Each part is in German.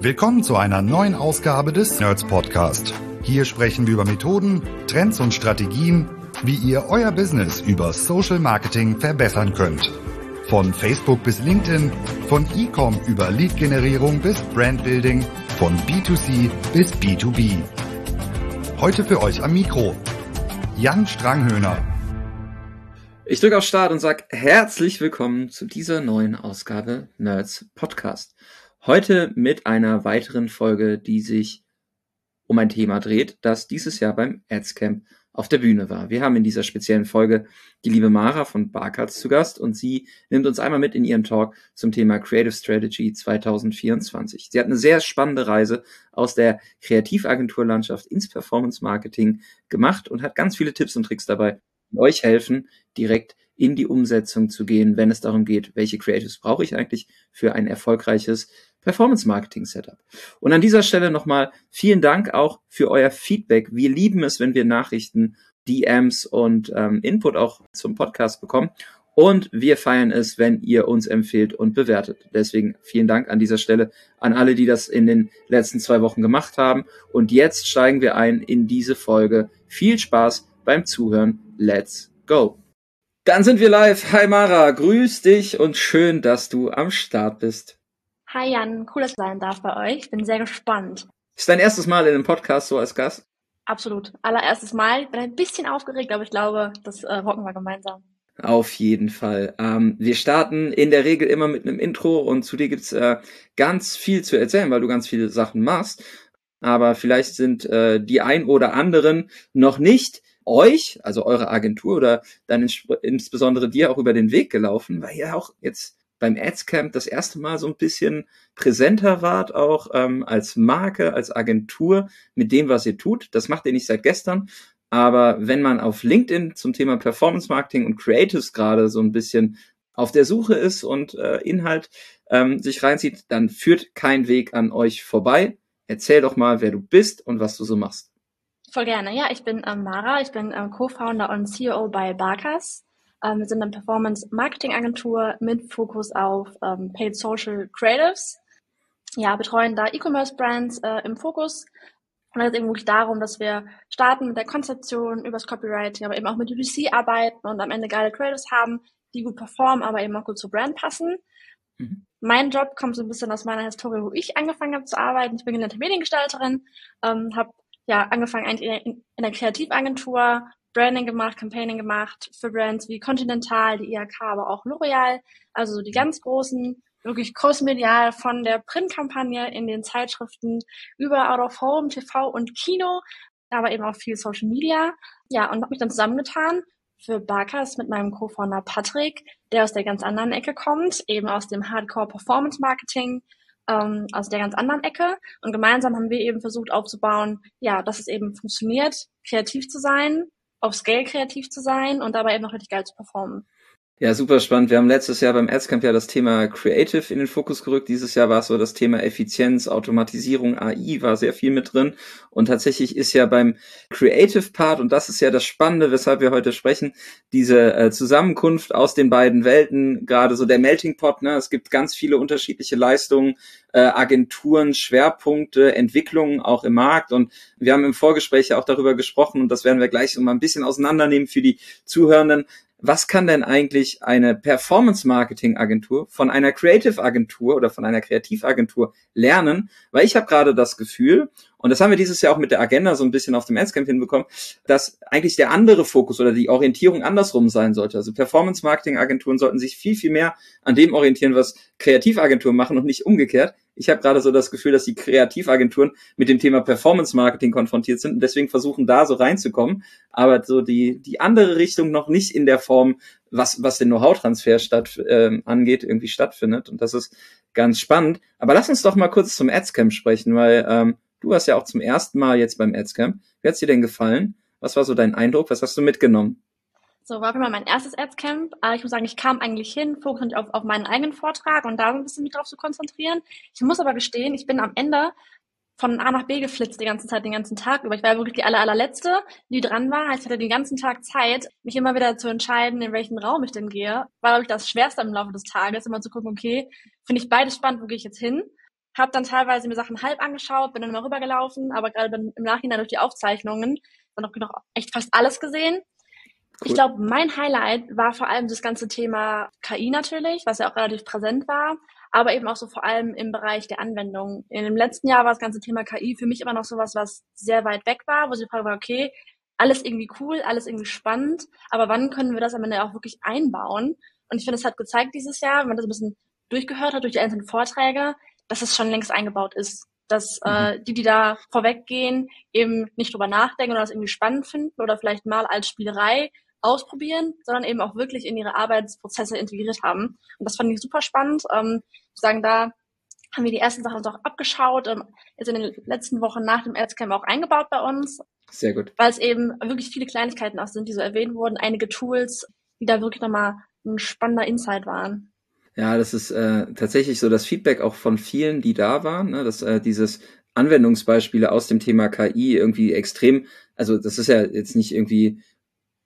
Willkommen zu einer neuen Ausgabe des Nerds Podcast. Hier sprechen wir über Methoden, Trends und Strategien, wie ihr euer Business über Social Marketing verbessern könnt. Von Facebook bis LinkedIn, von E-Com über Lead-Generierung bis Brandbuilding, von B2C bis B2B. Heute für euch am Mikro Jan Stranghöhner. Ich drücke auf Start und sage herzlich willkommen zu dieser neuen Ausgabe Nerds Podcast. Heute mit einer weiteren Folge, die sich um ein Thema dreht, das dieses Jahr beim Adscamp auf der Bühne war. Wir haben in dieser speziellen Folge die liebe Mara von Barcards zu Gast und sie nimmt uns einmal mit in ihren Talk zum Thema Creative Strategy 2024. Sie hat eine sehr spannende Reise aus der Kreativagenturlandschaft ins Performance Marketing gemacht und hat ganz viele Tipps und Tricks dabei, die euch helfen, direkt in die Umsetzung zu gehen, wenn es darum geht, welche Creatives brauche ich eigentlich für ein erfolgreiches Performance Marketing Setup. Und an dieser Stelle nochmal vielen Dank auch für euer Feedback. Wir lieben es, wenn wir Nachrichten, DMs und ähm, Input auch zum Podcast bekommen. Und wir feiern es, wenn ihr uns empfehlt und bewertet. Deswegen vielen Dank an dieser Stelle an alle, die das in den letzten zwei Wochen gemacht haben. Und jetzt steigen wir ein in diese Folge. Viel Spaß beim Zuhören. Let's go! Dann sind wir live. Hi Mara, grüß dich und schön, dass du am Start bist. Hi Jan, cool, dass ich sein darf bei euch. Ich bin sehr gespannt. Ist dein erstes Mal in einem Podcast so als Gast? Absolut. Allererstes Mal. Ich bin ein bisschen aufgeregt, aber ich glaube, das äh, rocken wir gemeinsam. Auf jeden Fall. Ähm, wir starten in der Regel immer mit einem Intro und zu dir gibt's äh, ganz viel zu erzählen, weil du ganz viele Sachen machst. Aber vielleicht sind äh, die ein oder anderen noch nicht euch, also eure Agentur oder dann ins insbesondere dir auch über den Weg gelaufen, weil ihr auch jetzt beim Adscamp das erste Mal so ein bisschen präsenter wart, auch ähm, als Marke, als Agentur mit dem, was ihr tut. Das macht ihr nicht seit gestern. Aber wenn man auf LinkedIn zum Thema Performance Marketing und Creatives gerade so ein bisschen auf der Suche ist und äh, Inhalt ähm, sich reinzieht, dann führt kein Weg an euch vorbei. Erzähl doch mal, wer du bist und was du so machst. Voll gerne. Ja, ich bin ähm, Mara, ich bin ähm, Co-Founder und CEO bei Barkas. Ähm, wir sind eine Performance-Marketing-Agentur mit Fokus auf ähm, Paid Social Creatives. Ja, betreuen da E-Commerce-Brands äh, im Fokus. Und es geht eben wirklich darum, dass wir starten mit der Konzeption übers Copywriting, aber eben auch mit UGC arbeiten und am Ende geile Creatives haben, die gut performen, aber eben auch gut zur Brand passen. Mhm. Mein Job kommt so ein bisschen aus meiner Historie, wo ich angefangen habe zu arbeiten. Ich bin gelernte Mediengestalterin, ähm, habe ja, angefangen eigentlich in, in der Kreativagentur, Branding gemacht, Campaigning gemacht für Brands wie Continental, die IHK, aber auch L'Oreal, also so die ganz großen, wirklich großmedial von der Printkampagne in den Zeitschriften über Out of Home, TV und Kino, aber eben auch viel Social Media. Ja, und habe mich dann zusammengetan für Barkas mit meinem Co-Founder Patrick, der aus der ganz anderen Ecke kommt, eben aus dem Hardcore Performance Marketing, ähm, aus der ganz anderen Ecke. Und gemeinsam haben wir eben versucht aufzubauen, ja, dass es eben funktioniert, kreativ zu sein, auf Scale kreativ zu sein und dabei eben noch richtig geil zu performen. Ja, super spannend. Wir haben letztes Jahr beim Adscamp ja das Thema Creative in den Fokus gerückt. Dieses Jahr war es so das Thema Effizienz, Automatisierung, AI war sehr viel mit drin. Und tatsächlich ist ja beim Creative Part, und das ist ja das Spannende, weshalb wir heute sprechen, diese äh, Zusammenkunft aus den beiden Welten, gerade so der Melting Pot, ne? Es gibt ganz viele unterschiedliche Leistungen, äh, Agenturen, Schwerpunkte, Entwicklungen auch im Markt. Und wir haben im Vorgespräch ja auch darüber gesprochen, und das werden wir gleich so mal ein bisschen auseinandernehmen für die Zuhörenden, was kann denn eigentlich eine Performance-Marketing-Agentur von einer Creative-Agentur oder von einer Kreativagentur lernen? Weil ich habe gerade das Gefühl, und das haben wir dieses Jahr auch mit der Agenda so ein bisschen auf dem Adscamp hinbekommen, dass eigentlich der andere Fokus oder die Orientierung andersrum sein sollte. Also Performance-Marketing-Agenturen sollten sich viel, viel mehr an dem orientieren, was Kreativagenturen machen und nicht umgekehrt. Ich habe gerade so das Gefühl, dass die Kreativagenturen mit dem Thema Performance Marketing konfrontiert sind und deswegen versuchen da so reinzukommen, aber so die die andere Richtung noch nicht in der Form, was was den Know-how-Transfer statt äh, angeht, irgendwie stattfindet und das ist ganz spannend. Aber lass uns doch mal kurz zum Adscamp sprechen, weil ähm, du hast ja auch zum ersten Mal jetzt beim Adscamp. Wie hat's dir denn gefallen? Was war so dein Eindruck? Was hast du mitgenommen? So, war für mal mein erstes Adscamp. Aber ich muss sagen, ich kam eigentlich hin, fokussiert auf, auf meinen eigenen Vortrag und da so ein bisschen mich drauf zu konzentrieren. Ich muss aber gestehen, ich bin am Ende von A nach B geflitzt die ganze Zeit, den ganzen Tag über. Ich war wirklich die aller, allerletzte, die dran war. Ich hatte den ganzen Tag Zeit, mich immer wieder zu entscheiden, in welchen Raum ich denn gehe. War, glaube ich, das Schwerste im Laufe des Tages, immer zu gucken, okay, finde ich beides spannend, wo gehe ich jetzt hin? habe dann teilweise mir Sachen halb angeschaut, bin dann mal rübergelaufen, aber gerade im Nachhinein durch die Aufzeichnungen dann auch noch echt fast alles gesehen. Cool. Ich glaube, mein Highlight war vor allem das ganze Thema KI natürlich, was ja auch relativ präsent war, aber eben auch so vor allem im Bereich der Anwendung. In dem letzten Jahr war das ganze Thema KI für mich immer noch sowas, was sehr weit weg war, wo die Frage war, okay, alles irgendwie cool, alles irgendwie spannend, aber wann können wir das am Ende auch wirklich einbauen? Und ich finde, es hat gezeigt dieses Jahr, wenn man das ein bisschen durchgehört hat durch die einzelnen Vorträge, dass es schon längst eingebaut ist. Dass äh, mhm. die, die da vorweggehen, eben nicht drüber nachdenken oder das irgendwie spannend finden oder vielleicht mal als Spielerei ausprobieren, sondern eben auch wirklich in ihre Arbeitsprozesse integriert haben. Und das fand ich super spannend. Ähm, ich sagen, da haben wir die ersten Sachen auch abgeschaut, ähm, jetzt in den letzten Wochen nach dem Erzcamp auch eingebaut bei uns. Sehr gut. Weil es eben wirklich viele Kleinigkeiten auch sind, die so erwähnt wurden, einige Tools, die da wirklich nochmal ein spannender Insight waren. Ja, das ist äh, tatsächlich so das Feedback auch von vielen, die da waren, ne, dass äh, dieses Anwendungsbeispiele aus dem Thema KI irgendwie extrem, also das ist ja jetzt nicht irgendwie,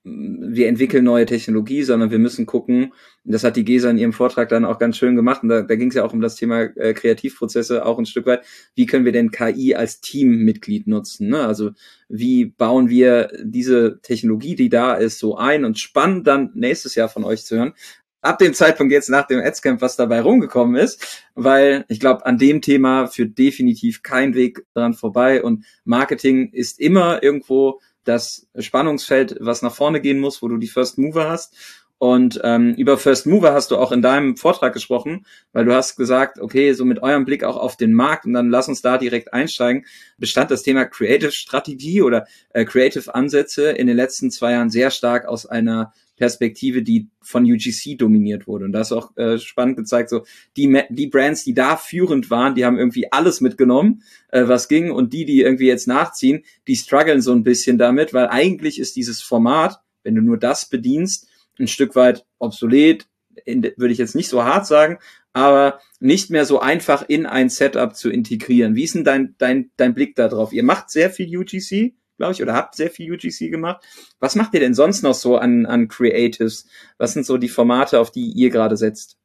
wir entwickeln neue Technologie, sondern wir müssen gucken, das hat die Gesa in ihrem Vortrag dann auch ganz schön gemacht, und da, da ging es ja auch um das Thema äh, Kreativprozesse auch ein Stück weit, wie können wir denn KI als Teammitglied nutzen? Ne? Also wie bauen wir diese Technologie, die da ist, so ein und spannend dann nächstes Jahr von euch zu hören, ab dem Zeitpunkt jetzt nach dem Adscamp, was dabei rumgekommen ist, weil ich glaube, an dem Thema führt definitiv kein Weg dran vorbei und Marketing ist immer irgendwo das Spannungsfeld, was nach vorne gehen muss, wo du die First Mover hast. Und ähm, über First Mover hast du auch in deinem Vortrag gesprochen, weil du hast gesagt, okay, so mit eurem Blick auch auf den Markt und dann lass uns da direkt einsteigen, bestand das Thema Creative Strategie oder äh, Creative Ansätze in den letzten zwei Jahren sehr stark aus einer Perspektive, die von UGC dominiert wurde. Und das ist auch äh, spannend gezeigt, so die, die Brands, die da führend waren, die haben irgendwie alles mitgenommen, äh, was ging. Und die, die irgendwie jetzt nachziehen, die strugglen so ein bisschen damit, weil eigentlich ist dieses Format, wenn du nur das bedienst, ein Stück weit obsolet, in, würde ich jetzt nicht so hart sagen, aber nicht mehr so einfach in ein Setup zu integrieren. Wie ist denn dein, dein, dein Blick da drauf? Ihr macht sehr viel UGC, glaube ich, oder habt sehr viel UGC gemacht. Was macht ihr denn sonst noch so an, an Creatives? Was sind so die Formate, auf die ihr gerade setzt?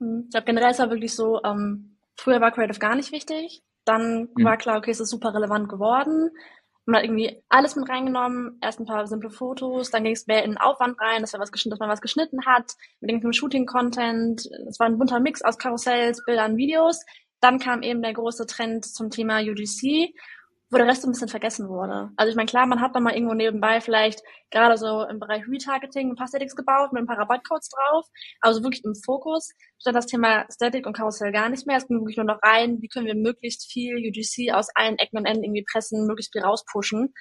Hm, ich glaube, generell ist ja wirklich so, ähm, früher war Creative gar nicht wichtig. Dann mhm. war klar, okay, es ist super relevant geworden. Man hat irgendwie alles mit reingenommen, erst ein paar simple Fotos, dann ging es mehr in den Aufwand rein, dass, was dass man was geschnitten hat, mit dem Shooting-Content. Es war ein bunter Mix aus Karussells, Bildern, Videos. Dann kam eben der große Trend zum Thema UGC wo der Rest so ein bisschen vergessen wurde. Also ich meine, klar, man hat da mal irgendwo nebenbei vielleicht gerade so im Bereich Retargeting ein paar Statics gebaut mit ein paar Rabattcodes drauf, also wirklich im Fokus stand das Thema Static und Karussell gar nicht mehr. Es ging wirklich nur noch rein, wie können wir möglichst viel UGC aus allen Ecken und Enden irgendwie pressen, möglichst viel rauspushen,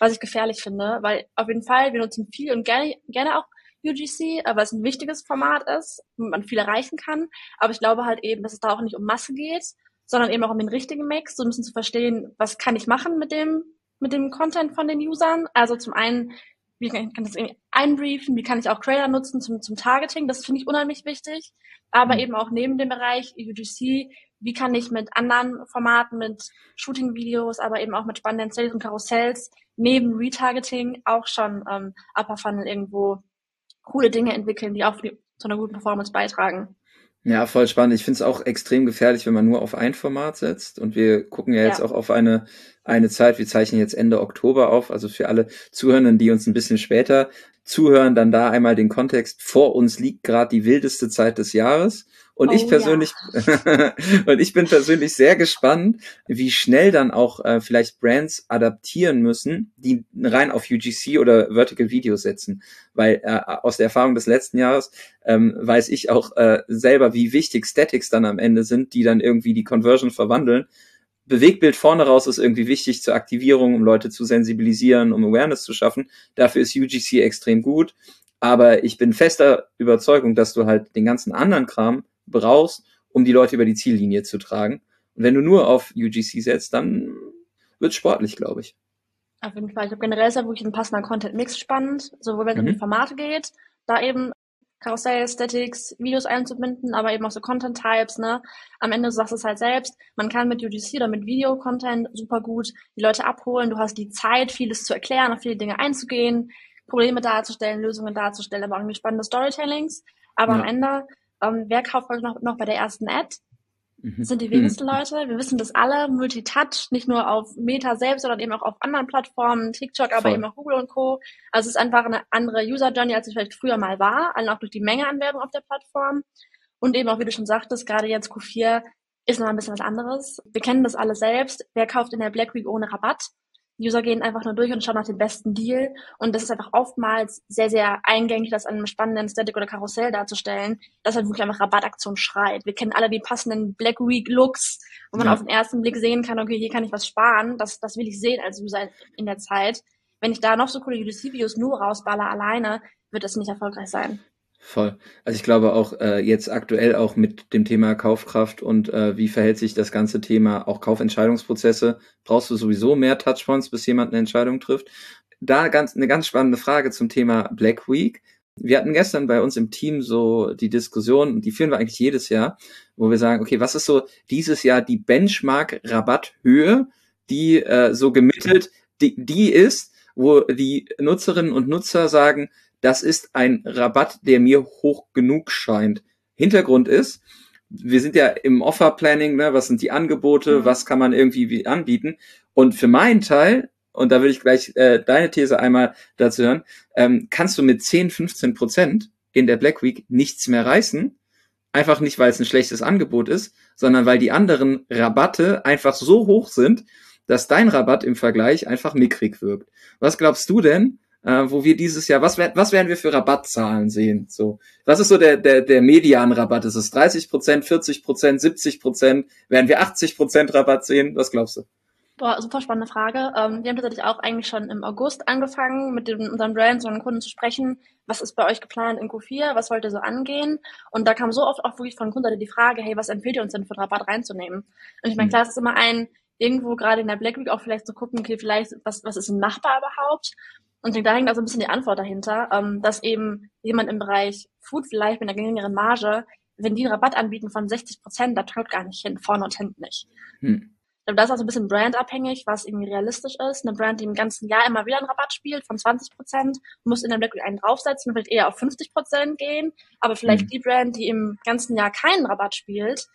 was ich gefährlich finde, weil auf jeden Fall, wir nutzen viel und gerne, gerne auch UGC, weil es ein wichtiges Format ist, man viel erreichen kann. Aber ich glaube halt eben, dass es da auch nicht um Masse geht, sondern eben auch um den richtigen Mix, so ein bisschen zu verstehen, was kann ich machen mit dem, mit dem Content von den Usern. Also zum einen, wie kann ich, das irgendwie einbriefen, wie kann ich auch Trailer nutzen zum, zum Targeting, das finde ich unheimlich wichtig. Aber mhm. eben auch neben dem Bereich UGC, wie kann ich mit anderen Formaten, mit Shooting-Videos, aber eben auch mit spannenden Sales und Karussells neben Retargeting auch schon ähm, Upper Funnel irgendwo coole Dinge entwickeln, die auch zu einer guten Performance beitragen. Ja, voll spannend. Ich finde es auch extrem gefährlich, wenn man nur auf ein Format setzt. Und wir gucken ja jetzt ja. auch auf eine, eine Zeit, wir zeichnen jetzt Ende Oktober auf. Also für alle Zuhörenden, die uns ein bisschen später zuhören, dann da einmal den Kontext. Vor uns liegt gerade die wildeste Zeit des Jahres. Und oh, ich persönlich, ja. und ich bin persönlich sehr gespannt, wie schnell dann auch äh, vielleicht Brands adaptieren müssen, die rein auf UGC oder Vertical Video setzen. Weil äh, aus der Erfahrung des letzten Jahres ähm, weiß ich auch äh, selber, wie wichtig Statics dann am Ende sind, die dann irgendwie die Conversion verwandeln. Bewegbild vorne raus ist irgendwie wichtig zur Aktivierung, um Leute zu sensibilisieren, um Awareness zu schaffen. Dafür ist UGC extrem gut. Aber ich bin fester Überzeugung, dass du halt den ganzen anderen Kram brauchst, um die Leute über die Ziellinie zu tragen. Und wenn du nur auf UGC setzt, dann wird sportlich, glaube ich. Auf jeden Fall. Ich glaube, generell ist ja wirklich ein passender Content-Mix spannend, sowohl wenn es mhm. um die Formate geht, da eben Karussell, Statics, Videos einzubinden, aber eben auch so Content-Types, ne? Am Ende, du sagst es halt selbst, man kann mit UGC oder mit Video-Content super gut die Leute abholen. Du hast die Zeit, vieles zu erklären, auf viele Dinge einzugehen, Probleme darzustellen, Lösungen darzustellen, aber auch irgendwie spannende Storytellings. Aber ja. am Ende ähm, wer kauft euch noch, noch bei der ersten Ad? mhm. sind die wenigsten mhm. Leute. Wir wissen das alle, Multitouch, nicht nur auf Meta selbst, sondern eben auch auf anderen Plattformen, TikTok, aber Voll. eben auch Google und Co. Also es ist einfach eine andere User Journey, als es vielleicht früher mal war, allen auch durch die Menge an Werbung auf der Plattform. Und eben auch, wie du schon sagtest, gerade jetzt Q4 ist noch ein bisschen was anderes. Wir kennen das alle selbst. Wer kauft in der Black Week ohne Rabatt? User gehen einfach nur durch und schauen nach dem besten Deal. Und das ist einfach oftmals sehr, sehr eingängig, das an einem spannenden Static oder Karussell darzustellen, dass halt wirklich einfach Rabattaktion schreit. Wir kennen alle die passenden Black Week Looks, wo man ja. auf den ersten Blick sehen kann, okay, hier kann ich was sparen. Das, das will ich sehen als User in der Zeit. Wenn ich da noch so coole UDC-Videos nur rausballer alleine, wird das nicht erfolgreich sein. Voll. Also ich glaube auch äh, jetzt aktuell auch mit dem Thema Kaufkraft und äh, wie verhält sich das ganze Thema auch Kaufentscheidungsprozesse, brauchst du sowieso mehr Touchpoints, bis jemand eine Entscheidung trifft. Da ganz eine ganz spannende Frage zum Thema Black Week. Wir hatten gestern bei uns im Team so die Diskussion, und die führen wir eigentlich jedes Jahr, wo wir sagen, okay, was ist so dieses Jahr die Benchmark-Rabatthöhe, die äh, so gemittelt die, die ist, wo die Nutzerinnen und Nutzer sagen, das ist ein Rabatt, der mir hoch genug scheint. Hintergrund ist, wir sind ja im Offer-Planning, ne, was sind die Angebote, mhm. was kann man irgendwie wie anbieten. Und für meinen Teil, und da will ich gleich äh, deine These einmal dazu hören, ähm, kannst du mit 10, 15 Prozent in der Black Week nichts mehr reißen. Einfach nicht, weil es ein schlechtes Angebot ist, sondern weil die anderen Rabatte einfach so hoch sind, dass dein Rabatt im Vergleich einfach mickrig wirkt. Was glaubst du denn, äh, wo wir dieses Jahr, was, was werden wir für Rabattzahlen sehen? So, was ist so der, der, der Medianrabatt? Ist es 30 Prozent, 40 Prozent, 70 Prozent? Werden wir 80 Prozent Rabatt sehen? Was glaubst du? Boah, super spannende Frage. Ähm, wir haben tatsächlich auch eigentlich schon im August angefangen, mit den, unseren Brands und Kunden zu sprechen. Was ist bei euch geplant in Q4? Was wollt ihr so angehen? Und da kam so oft auch wirklich von Kunden die Frage, hey, was empfiehlt ihr uns denn für Rabatt reinzunehmen? Und ich meine, mhm. klar, es ist immer ein, irgendwo gerade in der Black Week auch vielleicht zu gucken, okay, vielleicht, was, was ist machbar überhaupt? Und da hängt also ein bisschen die Antwort dahinter, ähm, dass eben jemand im Bereich Food vielleicht mit einer geringeren Marge, wenn die einen Rabatt anbieten von 60 Prozent, da traut gar nicht hin, vorne und hinten nicht. Hm. Das ist also ein bisschen brandabhängig, was irgendwie realistisch ist. Eine Brand, die im ganzen Jahr immer wieder einen Rabatt spielt von 20 Prozent, muss in der Black Week einen draufsetzen, wird eher auf 50 Prozent gehen. Aber vielleicht hm. die Brand, die im ganzen Jahr keinen Rabatt spielt,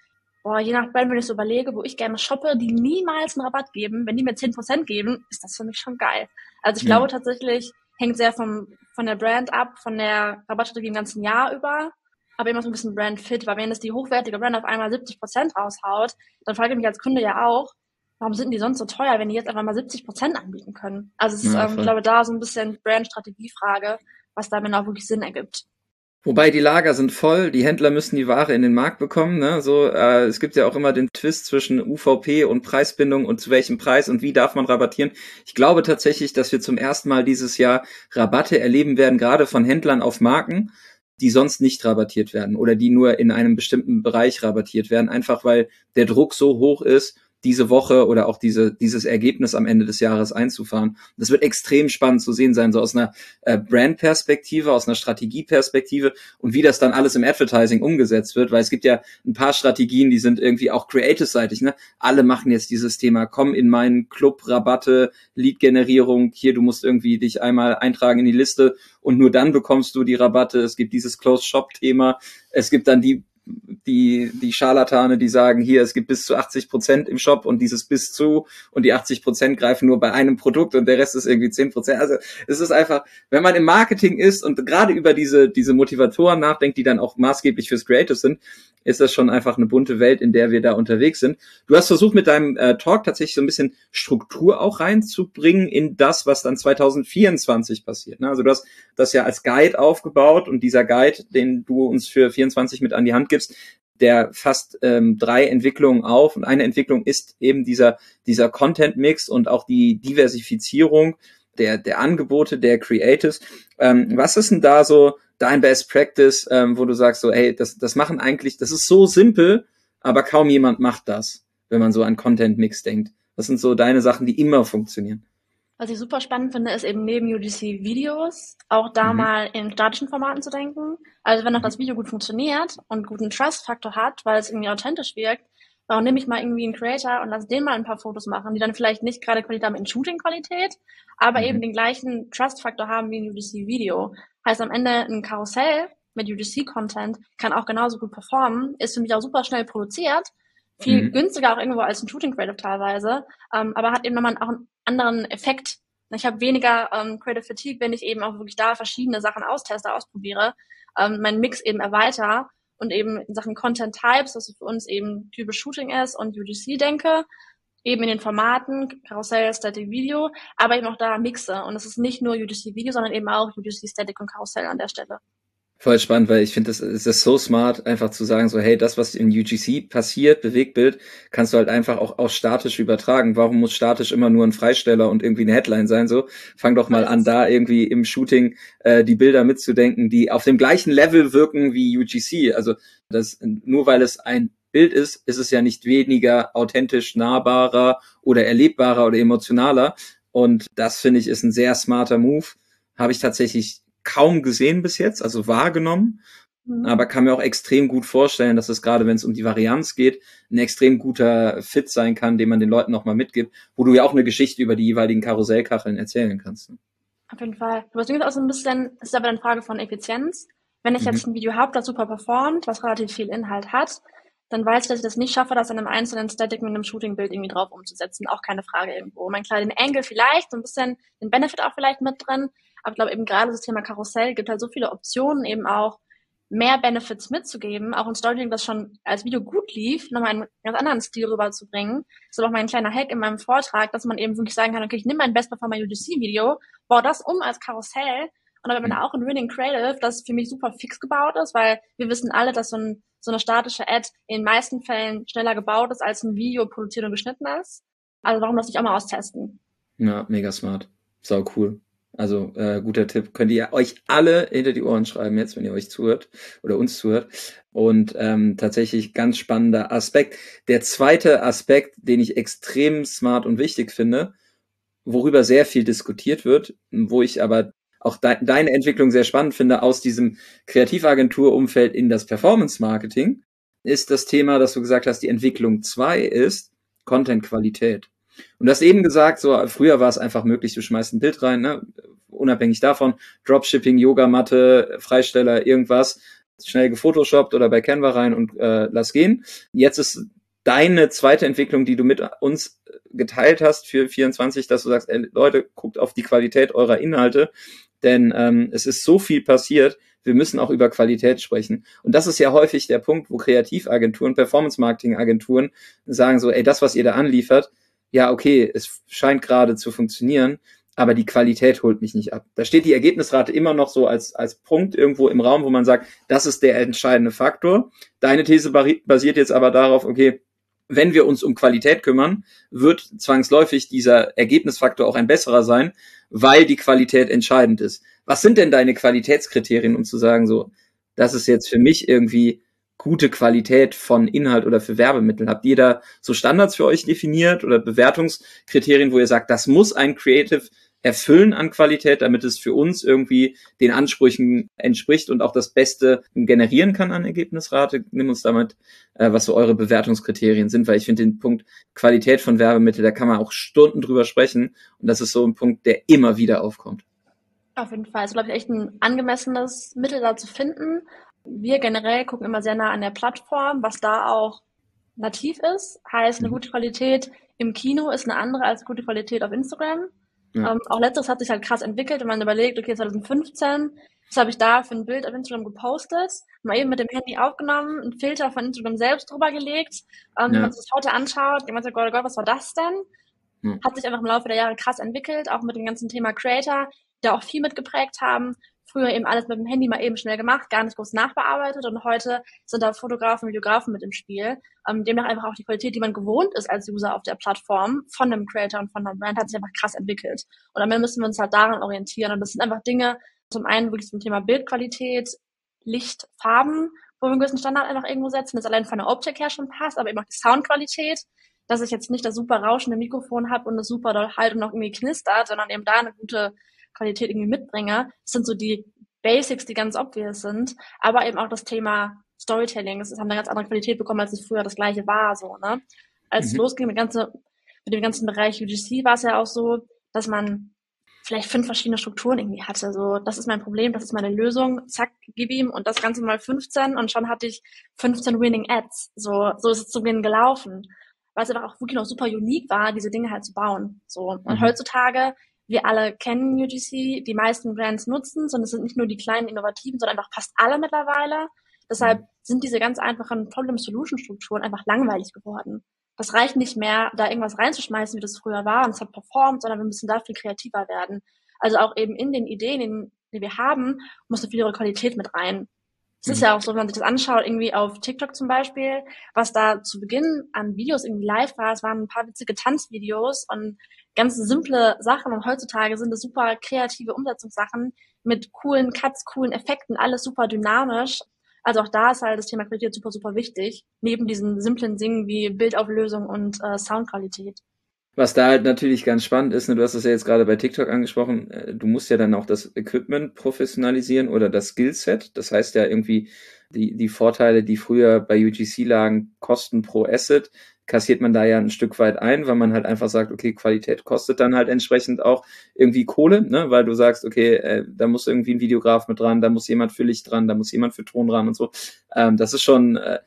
boah, je nach Brand, wenn ich so überlege, wo ich gerne shoppe, die niemals einen Rabatt geben, wenn die mir 10% geben, ist das für mich schon geil. Also ich ja. glaube tatsächlich, hängt sehr vom, von der Brand ab, von der Rabattstrategie im ganzen Jahr über, aber immer so ein bisschen Brand-fit, weil wenn es die hochwertige Brand auf einmal 70% raushaut, dann frage ich mich als Kunde ja auch, warum sind die sonst so teuer, wenn die jetzt einfach mal 70% anbieten können? Also es ist, ja, ähm, ich glaube, da so ein bisschen Brand-Strategie-Frage, was da genau wirklich Sinn ergibt. Wobei die Lager sind voll, die Händler müssen die Ware in den Markt bekommen. Ne? So, äh, es gibt ja auch immer den Twist zwischen UVP und Preisbindung und zu welchem Preis und wie darf man rabattieren. Ich glaube tatsächlich, dass wir zum ersten Mal dieses Jahr Rabatte erleben werden, gerade von Händlern auf Marken, die sonst nicht rabattiert werden oder die nur in einem bestimmten Bereich rabattiert werden, einfach weil der Druck so hoch ist diese Woche oder auch diese, dieses Ergebnis am Ende des Jahres einzufahren. Das wird extrem spannend zu sehen sein, so aus einer äh, Brand-Perspektive, aus einer Strategie-Perspektive und wie das dann alles im Advertising umgesetzt wird, weil es gibt ja ein paar Strategien, die sind irgendwie auch creative-seitig. Ne? Alle machen jetzt dieses Thema, komm in meinen Club, Rabatte, Lead-Generierung, hier, du musst irgendwie dich einmal eintragen in die Liste und nur dann bekommst du die Rabatte. Es gibt dieses Closed-Shop-Thema. Es gibt dann die die, die Scharlatane, die sagen, hier, es gibt bis zu 80 Prozent im Shop und dieses bis zu und die 80 Prozent greifen nur bei einem Produkt und der Rest ist irgendwie 10 Prozent. Also es ist einfach, wenn man im Marketing ist und gerade über diese, diese Motivatoren nachdenkt, die dann auch maßgeblich fürs Creative sind, ist das schon einfach eine bunte Welt, in der wir da unterwegs sind. Du hast versucht, mit deinem äh, Talk tatsächlich so ein bisschen Struktur auch reinzubringen in das, was dann 2024 passiert. Ne? Also du hast das ja als Guide aufgebaut und dieser Guide, den du uns für 24 mit an die Hand gibst, der fasst ähm, drei Entwicklungen auf und eine Entwicklung ist eben dieser dieser Content Mix und auch die Diversifizierung der der Angebote der Creatives. Ähm, was ist denn da so dein Best Practice, ähm, wo du sagst so, hey, das das machen eigentlich, das ist so simpel, aber kaum jemand macht das, wenn man so an Content Mix denkt. Das sind so deine Sachen, die immer funktionieren. Was ich super spannend finde, ist eben neben UGC-Videos auch da mhm. mal in statischen Formaten zu denken. Also wenn auch das Video gut funktioniert und guten Trust-Faktor hat, weil es irgendwie authentisch wirkt, dann nehme ich mal irgendwie einen Creator und lasse den mal ein paar Fotos machen, die dann vielleicht nicht gerade Qualität haben in Shooting-Qualität, aber mhm. eben den gleichen Trust-Faktor haben wie ein UGC-Video. Heißt am Ende ein Karussell mit UGC-Content kann auch genauso gut performen, ist für mich auch super schnell produziert Viel mhm. günstiger auch irgendwo als ein Shooting Creative teilweise, ähm, aber hat eben nochmal auch einen anderen Effekt. Ich habe weniger ähm, Creative Fatigue, wenn ich eben auch wirklich da verschiedene Sachen austeste, ausprobiere, ähm, meinen Mix eben erweitere und eben in Sachen Content Types, was für uns eben typisch Shooting ist und UGC denke, eben in den Formaten, Karussell, Static Video, aber eben auch da mixe. Und es ist nicht nur UGC Video, sondern eben auch UGC Static und Karussell an der Stelle. Voll spannend, weil ich finde, das ist das so smart, einfach zu sagen, so, hey, das, was in UGC passiert, Bewegtbild, kannst du halt einfach auch, auch statisch übertragen. Warum muss statisch immer nur ein Freisteller und irgendwie eine Headline sein? So, fang doch mal an, da irgendwie im Shooting äh, die Bilder mitzudenken, die auf dem gleichen Level wirken wie UGC. Also das, nur weil es ein Bild ist, ist es ja nicht weniger authentisch, nahbarer oder erlebbarer oder emotionaler. Und das finde ich ist ein sehr smarter Move. Habe ich tatsächlich kaum gesehen bis jetzt, also wahrgenommen. Mhm. Aber kann mir auch extrem gut vorstellen, dass es gerade, wenn es um die Varianz geht, ein extrem guter Fit sein kann, den man den Leuten nochmal mitgibt, wo du ja auch eine Geschichte über die jeweiligen Karussellkacheln erzählen kannst. Ne? Auf jeden Fall. Du hast auch so ein bisschen, es ist aber eine Frage von Effizienz. Wenn ich mhm. jetzt ein Video habe, das super performt, was relativ viel Inhalt hat, dann weiß ich, dass ich das nicht schaffe, das in einem einzelnen Static mit einem Shooting-Bild irgendwie drauf umzusetzen. Auch keine Frage irgendwo. Mein kleinen Angle vielleicht, so ein bisschen den Benefit auch vielleicht mit drin, aber ich glaube eben gerade das Thema Karussell gibt halt so viele Optionen, eben auch mehr Benefits mitzugeben, auch ein Storytelling, das schon als Video gut lief, nochmal einen ganz anderen Stil rüberzubringen. Das ist auch mein kleiner Hack in meinem Vortrag, dass man eben wirklich sagen kann, okay, ich nehme mein Best Performer UGC-Video, baue das um als Karussell und dann hat man auch ein Winning Creative, das für mich super fix gebaut ist, weil wir wissen alle, dass so, ein, so eine statische Ad in den meisten Fällen schneller gebaut ist, als ein Video produziert und geschnitten ist. Also warum das nicht auch mal austesten? Ja, mega smart. Sau cool. Also äh, guter Tipp, könnt ihr euch alle hinter die Ohren schreiben jetzt, wenn ihr euch zuhört oder uns zuhört. Und ähm, tatsächlich ganz spannender Aspekt. Der zweite Aspekt, den ich extrem smart und wichtig finde, worüber sehr viel diskutiert wird, wo ich aber auch de deine Entwicklung sehr spannend finde aus diesem Kreativagenturumfeld in das Performance Marketing, ist das Thema, dass du gesagt hast, die Entwicklung zwei ist Content-Qualität. Und du hast eben gesagt, so früher war es einfach möglich, du schmeißt ein Bild rein, ne? unabhängig davon, Dropshipping, Yogamatte, Freisteller, irgendwas, schnell gefotoshoppt oder bei Canva rein und äh, lass gehen. Jetzt ist deine zweite Entwicklung, die du mit uns geteilt hast für 24, dass du sagst, ey, Leute, guckt auf die Qualität eurer Inhalte, denn ähm, es ist so viel passiert, wir müssen auch über Qualität sprechen. Und das ist ja häufig der Punkt, wo Kreativagenturen, Performance-Marketing-Agenturen sagen so, ey, das, was ihr da anliefert, ja, okay, es scheint gerade zu funktionieren, aber die Qualität holt mich nicht ab. Da steht die Ergebnisrate immer noch so als, als Punkt irgendwo im Raum, wo man sagt, das ist der entscheidende Faktor. Deine These basiert jetzt aber darauf, okay, wenn wir uns um Qualität kümmern, wird zwangsläufig dieser Ergebnisfaktor auch ein besserer sein, weil die Qualität entscheidend ist. Was sind denn deine Qualitätskriterien, um zu sagen, so, das ist jetzt für mich irgendwie gute Qualität von Inhalt oder für Werbemittel? Habt ihr da so Standards für euch definiert oder Bewertungskriterien, wo ihr sagt, das muss ein Creative erfüllen an Qualität, damit es für uns irgendwie den Ansprüchen entspricht und auch das Beste generieren kann an Ergebnisrate. Nimm uns damit, äh, was so eure Bewertungskriterien sind, weil ich finde den Punkt Qualität von Werbemittel, da kann man auch Stunden drüber sprechen und das ist so ein Punkt, der immer wieder aufkommt. Auf jeden Fall. Es ist, glaube ich, echt ein angemessenes Mittel da zu finden. Wir generell gucken immer sehr nah an der Plattform, was da auch nativ ist. Heißt, eine mhm. gute Qualität im Kino ist eine andere als gute Qualität auf Instagram. Ja. Ähm, auch letztes hat sich halt krass entwickelt, wenn man überlegt, okay, 2015, was habe ich da für ein Bild auf Instagram gepostet, mal eben mit dem Handy aufgenommen, einen Filter von Instagram selbst drüber gelegt. Ähm, ja. Wenn man sich das heute anschaut, jemand sagt, Gott, oh Gott, was war das denn? Ja. Hat sich einfach im Laufe der Jahre krass entwickelt, auch mit dem ganzen Thema Creator, die auch viel mitgeprägt haben früher eben alles mit dem Handy mal eben schnell gemacht, gar nicht groß nachbearbeitet und heute sind da Fotografen, Videografen mit im Spiel. Ähm, demnach einfach auch die Qualität, die man gewohnt ist als User auf der Plattform von einem Creator und von einem Brand, hat sich einfach krass entwickelt. Und am Ende müssen wir uns halt daran orientieren. Und das sind einfach Dinge, zum einen wirklich zum Thema Bildqualität, Licht, Farben, wo wir einen gewissen Standard einfach irgendwo setzen, das allein von der Optik her schon passt, aber eben auch die Soundqualität, dass ich jetzt nicht das super rauschende Mikrofon habe und es super doll halt und noch irgendwie knistert, sondern eben da eine gute Qualität irgendwie mitbringe. Das sind so die Basics, die ganz obvious sind, aber eben auch das Thema Storytelling. Das haben eine ganz andere Qualität bekommen, als es früher das gleiche war, so, ne? Als mhm. es losging mit, ganze, mit dem ganzen Bereich UGC war es ja auch so, dass man vielleicht fünf verschiedene Strukturen irgendwie hatte. So, das ist mein Problem, das ist meine Lösung, zack, gib ihm und das Ganze mal 15 und schon hatte ich 15 Winning Ads. So, so ist es zu Beginn gelaufen. Weil es aber auch wirklich noch super unique war, diese Dinge halt zu bauen. So. Und mhm. heutzutage, wir alle kennen UGC, die meisten Brands nutzen es und es sind nicht nur die kleinen Innovativen, sondern einfach fast alle mittlerweile. Deshalb mhm. sind diese ganz einfachen Problem-Solution-Strukturen einfach langweilig geworden das reicht nicht mehr, da irgendwas reinzuschmeißen, wie das früher war und es hat performt, sondern wir müssen da viel kreativer werden. Also auch eben in den Ideen, die wir haben, muss eine viel ihre Qualität mit rein. Es ist mhm. ja auch so, wenn man sich das anschaut, irgendwie auf TikTok zum Beispiel, was da zu Beginn an Videos irgendwie live war, es waren ein paar witzige Tanzvideos und ganz simple Sachen und heutzutage sind es super kreative Umsetzungssachen mit coolen Cuts, coolen Effekten, alles super dynamisch also auch da ist halt das Thema Qualität super, super wichtig, neben diesen simplen Dingen wie Bildauflösung und äh, Soundqualität. Was da halt natürlich ganz spannend ist, ne, du hast es ja jetzt gerade bei TikTok angesprochen, äh, du musst ja dann auch das Equipment professionalisieren oder das Skillset. Das heißt ja irgendwie die, die Vorteile, die früher bei UGC lagen, Kosten pro Asset, kassiert man da ja ein Stück weit ein, weil man halt einfach sagt, okay, Qualität kostet dann halt entsprechend auch irgendwie Kohle, ne? weil du sagst, okay, äh, da muss irgendwie ein Videograf mit dran, da muss jemand für Licht dran, da muss jemand für Ton dran und so. Ähm, das ist schon, äh,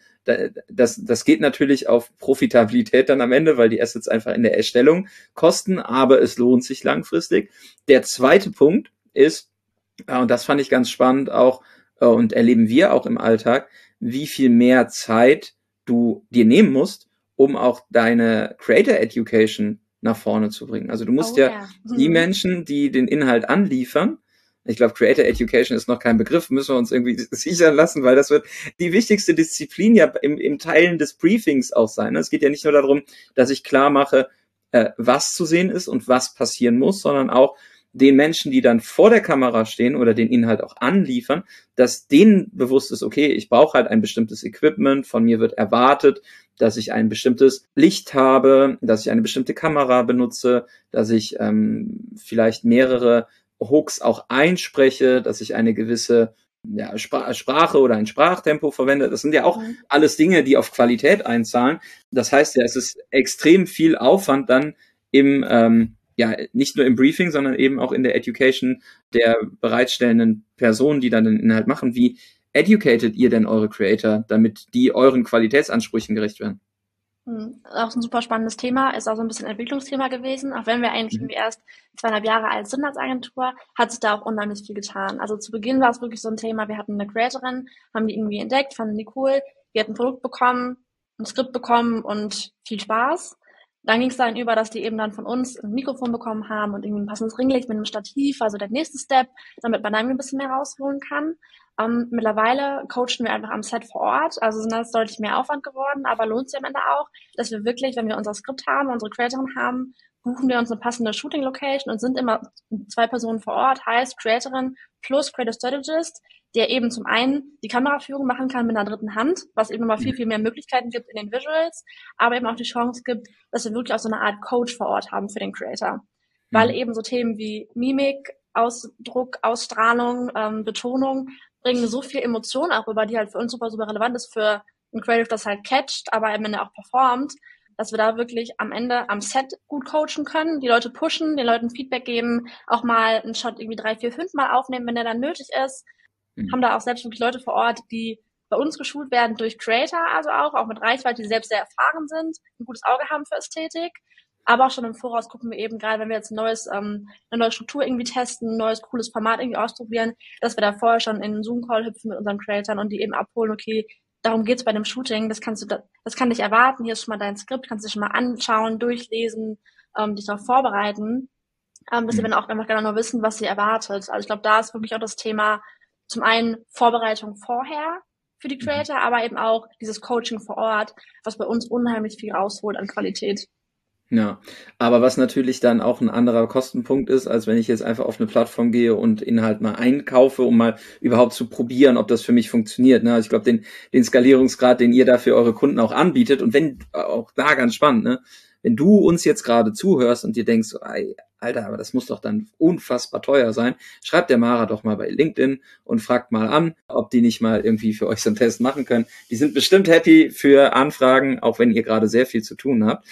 das, das geht natürlich auf Profitabilität dann am Ende, weil die Assets einfach in der Erstellung kosten, aber es lohnt sich langfristig. Der zweite Punkt ist, äh, und das fand ich ganz spannend auch, äh, und erleben wir auch im Alltag, wie viel mehr Zeit du dir nehmen musst, um auch deine Creator Education nach vorne zu bringen. Also du musst oh, ja, ja die mhm. Menschen, die den Inhalt anliefern, ich glaube, Creator Education ist noch kein Begriff, müssen wir uns irgendwie sichern lassen, weil das wird die wichtigste Disziplin ja im, im Teilen des Briefings auch sein. Ne? Es geht ja nicht nur darum, dass ich klar mache, äh, was zu sehen ist und was passieren muss, sondern auch, den Menschen, die dann vor der Kamera stehen oder den Inhalt auch anliefern, dass denen bewusst ist, okay, ich brauche halt ein bestimmtes Equipment, von mir wird erwartet, dass ich ein bestimmtes Licht habe, dass ich eine bestimmte Kamera benutze, dass ich ähm, vielleicht mehrere Hooks auch einspreche, dass ich eine gewisse ja, Sprache oder ein Sprachtempo verwende. Das sind ja auch mhm. alles Dinge, die auf Qualität einzahlen. Das heißt ja, es ist extrem viel Aufwand dann im ähm, ja, nicht nur im Briefing, sondern eben auch in der Education der bereitstellenden Personen, die dann den Inhalt machen. Wie educated ihr denn eure Creator, damit die euren Qualitätsansprüchen gerecht werden? Hm, auch ein super spannendes Thema, ist auch so ein bisschen Entwicklungsthema gewesen. Auch wenn wir eigentlich mhm. erst zweieinhalb Jahre alt sind als Agentur, hat sich da auch unheimlich viel getan. Also zu Beginn war es wirklich so ein Thema, wir hatten eine Creatorin, haben die irgendwie entdeckt, fanden die cool, die hat ein Produkt bekommen, ein Skript bekommen und viel Spaß. Dann ging es dann über, dass die eben dann von uns ein Mikrofon bekommen haben und irgendwie ein passendes Ringlicht mit einem Stativ, also der nächste Step, damit man dann ein bisschen mehr rausholen kann. Ähm, mittlerweile coachen wir einfach am Set vor Ort, also sind das deutlich mehr Aufwand geworden, aber lohnt sich am Ende auch, dass wir wirklich, wenn wir unser Skript haben, unsere Creatorin haben, buchen wir uns eine passende Shooting Location und sind immer zwei Personen vor Ort, heißt Creatorin plus Creative Strategist, der eben zum einen die Kameraführung machen kann mit einer dritten Hand, was eben immer viel, mhm. viel mehr Möglichkeiten gibt in den Visuals, aber eben auch die Chance gibt, dass wir wirklich auch so eine Art Coach vor Ort haben für den Creator. Weil mhm. eben so Themen wie Mimik, Ausdruck, Ausstrahlung, ähm, Betonung bringen so viel Emotion auch rüber, die halt für uns super, super relevant ist für ein Creative, das halt catcht, aber am Ende auch performt, dass wir da wirklich am Ende am Set gut coachen können, die Leute pushen, den Leuten Feedback geben, auch mal einen Shot irgendwie drei, vier, fünf Mal aufnehmen, wenn der dann nötig ist, mhm. haben da auch selbst wirklich Leute vor Ort, die bei uns geschult werden durch Creator, also auch, auch mit Reichweite, die selbst sehr erfahren sind, ein gutes Auge haben für Ästhetik. Aber auch schon im Voraus gucken wir eben gerade, wenn wir jetzt ein neues, ähm, eine neue Struktur irgendwie testen, ein neues cooles Format irgendwie ausprobieren, dass wir da vorher schon in einen Zoom-Call hüpfen mit unseren Creatoren und die eben abholen, okay, darum geht's bei dem Shooting, das kannst du, das kann dich erwarten, hier ist schon mal dein Skript, kannst du schon mal anschauen, durchlesen, ähm, dich darauf vorbereiten, ähm, dass sie mhm. dann auch einfach genau nur wissen, was sie erwartet. Also ich glaube, da ist wirklich auch das Thema, zum einen Vorbereitung vorher für die mhm. Creator, aber eben auch dieses Coaching vor Ort, was bei uns unheimlich viel rausholt an Qualität. Ja, aber was natürlich dann auch ein anderer Kostenpunkt ist, als wenn ich jetzt einfach auf eine Plattform gehe und Inhalt mal einkaufe, um mal überhaupt zu probieren, ob das für mich funktioniert. Ne? Also ich glaube, den, den Skalierungsgrad, den ihr da für eure Kunden auch anbietet und wenn, auch da ganz spannend, ne? wenn du uns jetzt gerade zuhörst und dir denkst, ey, Alter, aber das muss doch dann unfassbar teuer sein, schreibt der Mara doch mal bei LinkedIn und fragt mal an, ob die nicht mal irgendwie für euch so einen Test machen können. Die sind bestimmt happy für Anfragen, auch wenn ihr gerade sehr viel zu tun habt.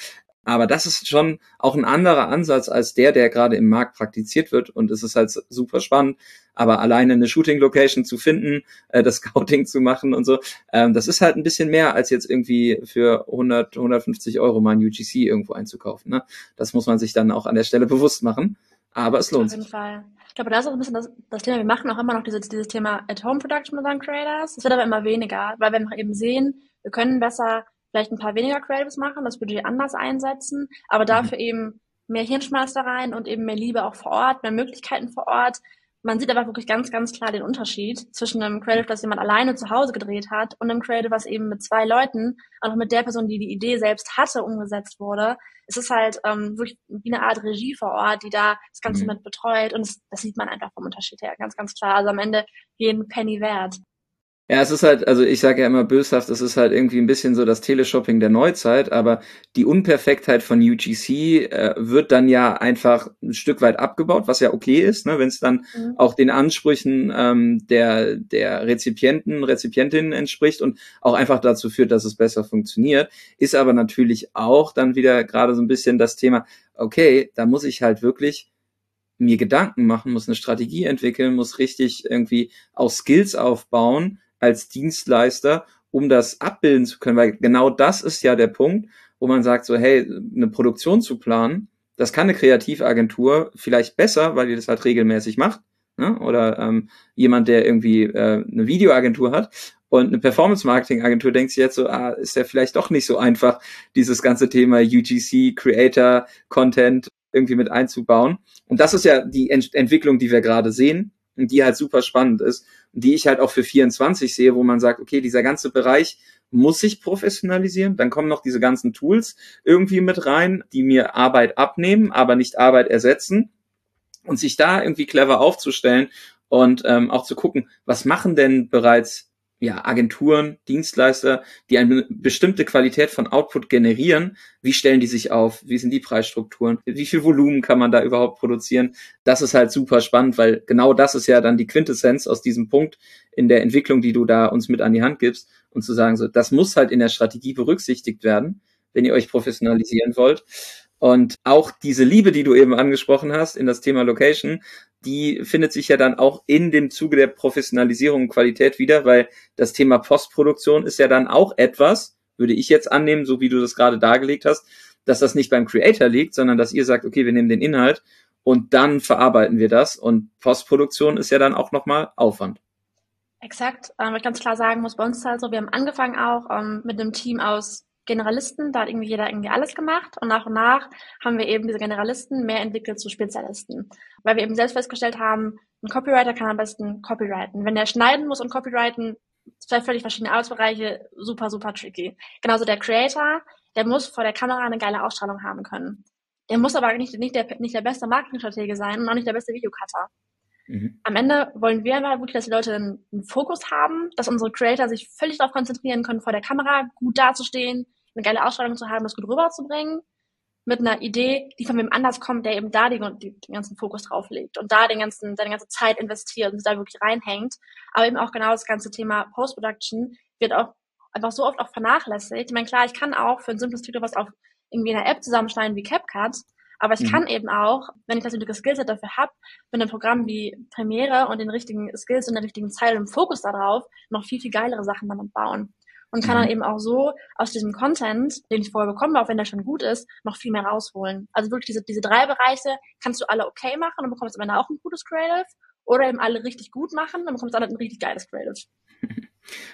Aber das ist schon auch ein anderer Ansatz als der, der gerade im Markt praktiziert wird. Und es ist halt super spannend. Aber alleine eine Shooting-Location zu finden, äh, das Scouting zu machen und so, ähm, das ist halt ein bisschen mehr als jetzt irgendwie für 100, 150 Euro mal ein UGC irgendwo einzukaufen. Ne? Das muss man sich dann auch an der Stelle bewusst machen. Aber es lohnt sich. Auf jeden Fall. Ich glaube, da ist auch ein bisschen das, das Thema, wir machen auch immer noch dieses, dieses Thema At-Home-Production mit unseren Creators. Es wird aber immer weniger, weil wir eben sehen, wir können besser vielleicht ein paar weniger Creatives machen, das Budget anders einsetzen, aber dafür mhm. eben mehr Hirnschmalz da rein und eben mehr Liebe auch vor Ort, mehr Möglichkeiten vor Ort. Man sieht aber wirklich ganz, ganz klar den Unterschied zwischen einem Creative, das jemand alleine zu Hause gedreht hat und einem Creative, was eben mit zwei Leuten, auch mit der Person, die die Idee selbst hatte, umgesetzt wurde. Es ist halt ähm, wirklich wie eine Art Regie vor Ort, die da das Ganze mhm. mit betreut und das, das sieht man einfach vom Unterschied her ganz, ganz klar. Also am Ende jeden Penny wert. Ja, es ist halt, also ich sage ja immer böshaft, es ist halt irgendwie ein bisschen so das Teleshopping der Neuzeit, aber die Unperfektheit von UGC äh, wird dann ja einfach ein Stück weit abgebaut, was ja okay ist, ne, wenn es dann mhm. auch den Ansprüchen ähm, der, der Rezipienten, Rezipientinnen entspricht und auch einfach dazu führt, dass es besser funktioniert, ist aber natürlich auch dann wieder gerade so ein bisschen das Thema, okay, da muss ich halt wirklich mir Gedanken machen, muss eine Strategie entwickeln, muss richtig irgendwie auch Skills aufbauen, als Dienstleister, um das abbilden zu können, weil genau das ist ja der Punkt, wo man sagt so, hey, eine Produktion zu planen, das kann eine Kreativagentur vielleicht besser, weil die das halt regelmäßig macht, ne? oder ähm, jemand, der irgendwie äh, eine Videoagentur hat und eine Performance-Marketing-Agentur denkt sich jetzt so, ah, ist ja vielleicht doch nicht so einfach, dieses ganze Thema UGC, Creator, Content irgendwie mit einzubauen. Und das ist ja die Ent Entwicklung, die wir gerade sehen und die halt super spannend ist die ich halt auch für 24 sehe, wo man sagt, okay, dieser ganze Bereich muss sich professionalisieren. Dann kommen noch diese ganzen Tools irgendwie mit rein, die mir Arbeit abnehmen, aber nicht Arbeit ersetzen. Und sich da irgendwie clever aufzustellen und ähm, auch zu gucken, was machen denn bereits ja, Agenturen, Dienstleister, die eine bestimmte Qualität von Output generieren, wie stellen die sich auf? Wie sind die Preisstrukturen? Wie viel Volumen kann man da überhaupt produzieren? Das ist halt super spannend, weil genau das ist ja dann die Quintessenz aus diesem Punkt in der Entwicklung, die du da uns mit an die Hand gibst und zu sagen, so, das muss halt in der Strategie berücksichtigt werden, wenn ihr euch professionalisieren wollt. Und auch diese Liebe, die du eben angesprochen hast in das Thema Location, die findet sich ja dann auch in dem Zuge der Professionalisierung und Qualität wieder, weil das Thema Postproduktion ist ja dann auch etwas, würde ich jetzt annehmen, so wie du das gerade dargelegt hast, dass das nicht beim Creator liegt, sondern dass ihr sagt, okay, wir nehmen den Inhalt und dann verarbeiten wir das und Postproduktion ist ja dann auch nochmal Aufwand. Exakt, ähm, ich ganz klar sagen muss, bei uns ist halt so, wir haben angefangen auch ähm, mit einem Team aus Generalisten, da hat irgendwie jeder irgendwie alles gemacht und nach und nach haben wir eben diese Generalisten mehr entwickelt zu Spezialisten, weil wir eben selbst festgestellt haben, ein Copywriter kann am besten copyrighten. Wenn er schneiden muss und copyrighten, zwei völlig verschiedene Arbeitsbereiche, super, super tricky. Genauso der Creator, der muss vor der Kamera eine geile Ausstrahlung haben können. Der muss aber nicht, nicht, der, nicht der beste Marketingstratege sein und auch nicht der beste Videocutter. Mhm. Am Ende wollen wir einfach wirklich, dass die Leute einen, einen Fokus haben, dass unsere Creator sich völlig darauf konzentrieren können, vor der Kamera gut dazustehen, eine geile Ausstrahlung zu haben, das gut rüberzubringen, mit einer Idee, die von wem anders kommt, der eben da die, den ganzen Fokus drauf legt und da den ganzen, seine ganze Zeit investiert und da wirklich reinhängt. Aber eben auch genau das ganze Thema Post-Production wird auch einfach so oft auch vernachlässigt. Ich meine, klar, ich kann auch für ein simples Video was auf irgendwie in einer App zusammenschneiden wie CapCut, aber ich mhm. kann eben auch, wenn ich das nötige Skillset dafür habe, mit einem Programm wie Premiere und den richtigen Skills und der richtigen Zeit und Fokus darauf, noch viel, viel geilere Sachen damit bauen und kann mhm. dann eben auch so aus diesem Content, den ich vorher bekommen auch wenn der schon gut ist, noch viel mehr rausholen. Also wirklich diese, diese drei Bereiche kannst du alle okay machen und bekommst am Ende auch ein gutes Creative oder eben alle richtig gut machen, dann bekommst du dann ein richtig geiles Creative.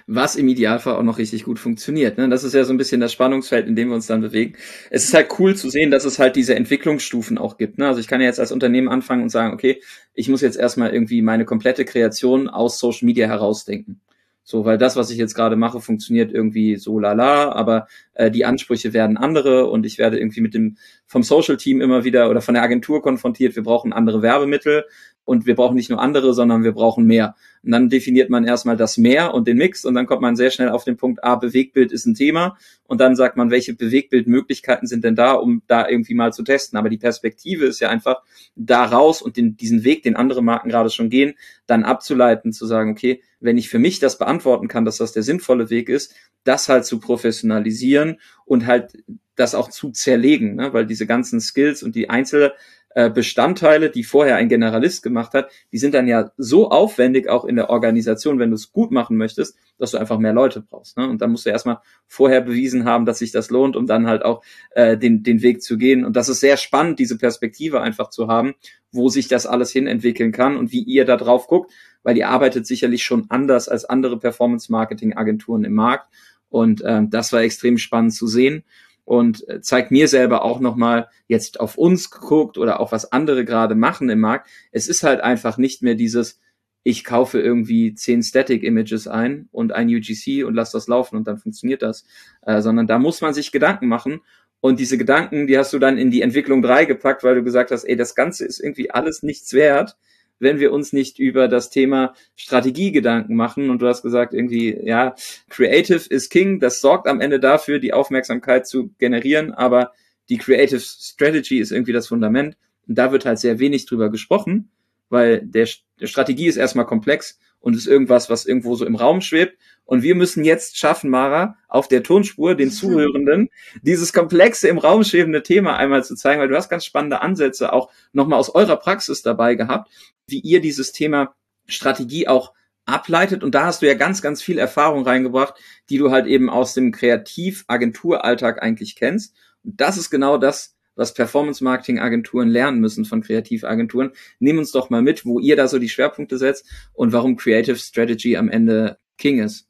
Was im Idealfall auch noch richtig gut funktioniert. Ne? Das ist ja so ein bisschen das Spannungsfeld, in dem wir uns dann bewegen. Es ist halt cool zu sehen, dass es halt diese Entwicklungsstufen auch gibt. Ne? Also ich kann ja jetzt als Unternehmen anfangen und sagen, okay, ich muss jetzt erstmal irgendwie meine komplette Kreation aus Social Media herausdenken. So, weil das, was ich jetzt gerade mache, funktioniert irgendwie so lala, aber äh, die Ansprüche werden andere und ich werde irgendwie mit dem vom Social Team immer wieder oder von der Agentur konfrontiert, wir brauchen andere Werbemittel und wir brauchen nicht nur andere, sondern wir brauchen mehr. Und dann definiert man erstmal das Mehr und den Mix und dann kommt man sehr schnell auf den Punkt, ah, Bewegtbild ist ein Thema und dann sagt man, welche Bewegtbildmöglichkeiten sind denn da, um da irgendwie mal zu testen. Aber die Perspektive ist ja einfach da raus und den, diesen Weg, den andere Marken gerade schon gehen, dann abzuleiten, zu sagen, okay, wenn ich für mich das beantworten kann, dass das der sinnvolle Weg ist, das halt zu professionalisieren und halt das auch zu zerlegen, ne? weil diese ganzen Skills und die einzelnen äh, Bestandteile, die vorher ein Generalist gemacht hat, die sind dann ja so aufwendig auch in der Organisation, wenn du es gut machen möchtest, dass du einfach mehr Leute brauchst. Ne? Und dann musst du erstmal vorher bewiesen haben, dass sich das lohnt, um dann halt auch äh, den, den Weg zu gehen. Und das ist sehr spannend, diese Perspektive einfach zu haben, wo sich das alles hin entwickeln kann und wie ihr da drauf guckt, weil ihr arbeitet sicherlich schon anders als andere Performance-Marketing-Agenturen im Markt. Und ähm, das war extrem spannend zu sehen und äh, zeigt mir selber auch nochmal jetzt auf uns geguckt oder auch was andere gerade machen im Markt. Es ist halt einfach nicht mehr dieses, ich kaufe irgendwie zehn Static Images ein und ein UGC und lass das laufen und dann funktioniert das, äh, sondern da muss man sich Gedanken machen. Und diese Gedanken, die hast du dann in die Entwicklung drei gepackt, weil du gesagt hast, ey, das Ganze ist irgendwie alles nichts wert wenn wir uns nicht über das Thema Strategie Gedanken machen. Und du hast gesagt, irgendwie, ja, Creative is King, das sorgt am Ende dafür, die Aufmerksamkeit zu generieren, aber die Creative Strategy ist irgendwie das Fundament. Und da wird halt sehr wenig drüber gesprochen, weil der, der Strategie ist erstmal komplex und ist irgendwas, was irgendwo so im Raum schwebt. Und wir müssen jetzt schaffen, Mara, auf der Tonspur den Zuhörenden dieses komplexe im Raum schwebende Thema einmal zu zeigen, weil du hast ganz spannende Ansätze auch nochmal aus eurer Praxis dabei gehabt, wie ihr dieses Thema Strategie auch ableitet. Und da hast du ja ganz, ganz viel Erfahrung reingebracht, die du halt eben aus dem Kreativagenturalltag eigentlich kennst. Und das ist genau das, was Performance-Marketing-Agenturen lernen müssen von Kreativagenturen. Nehmen uns doch mal mit, wo ihr da so die Schwerpunkte setzt und warum Creative Strategy am Ende King ist.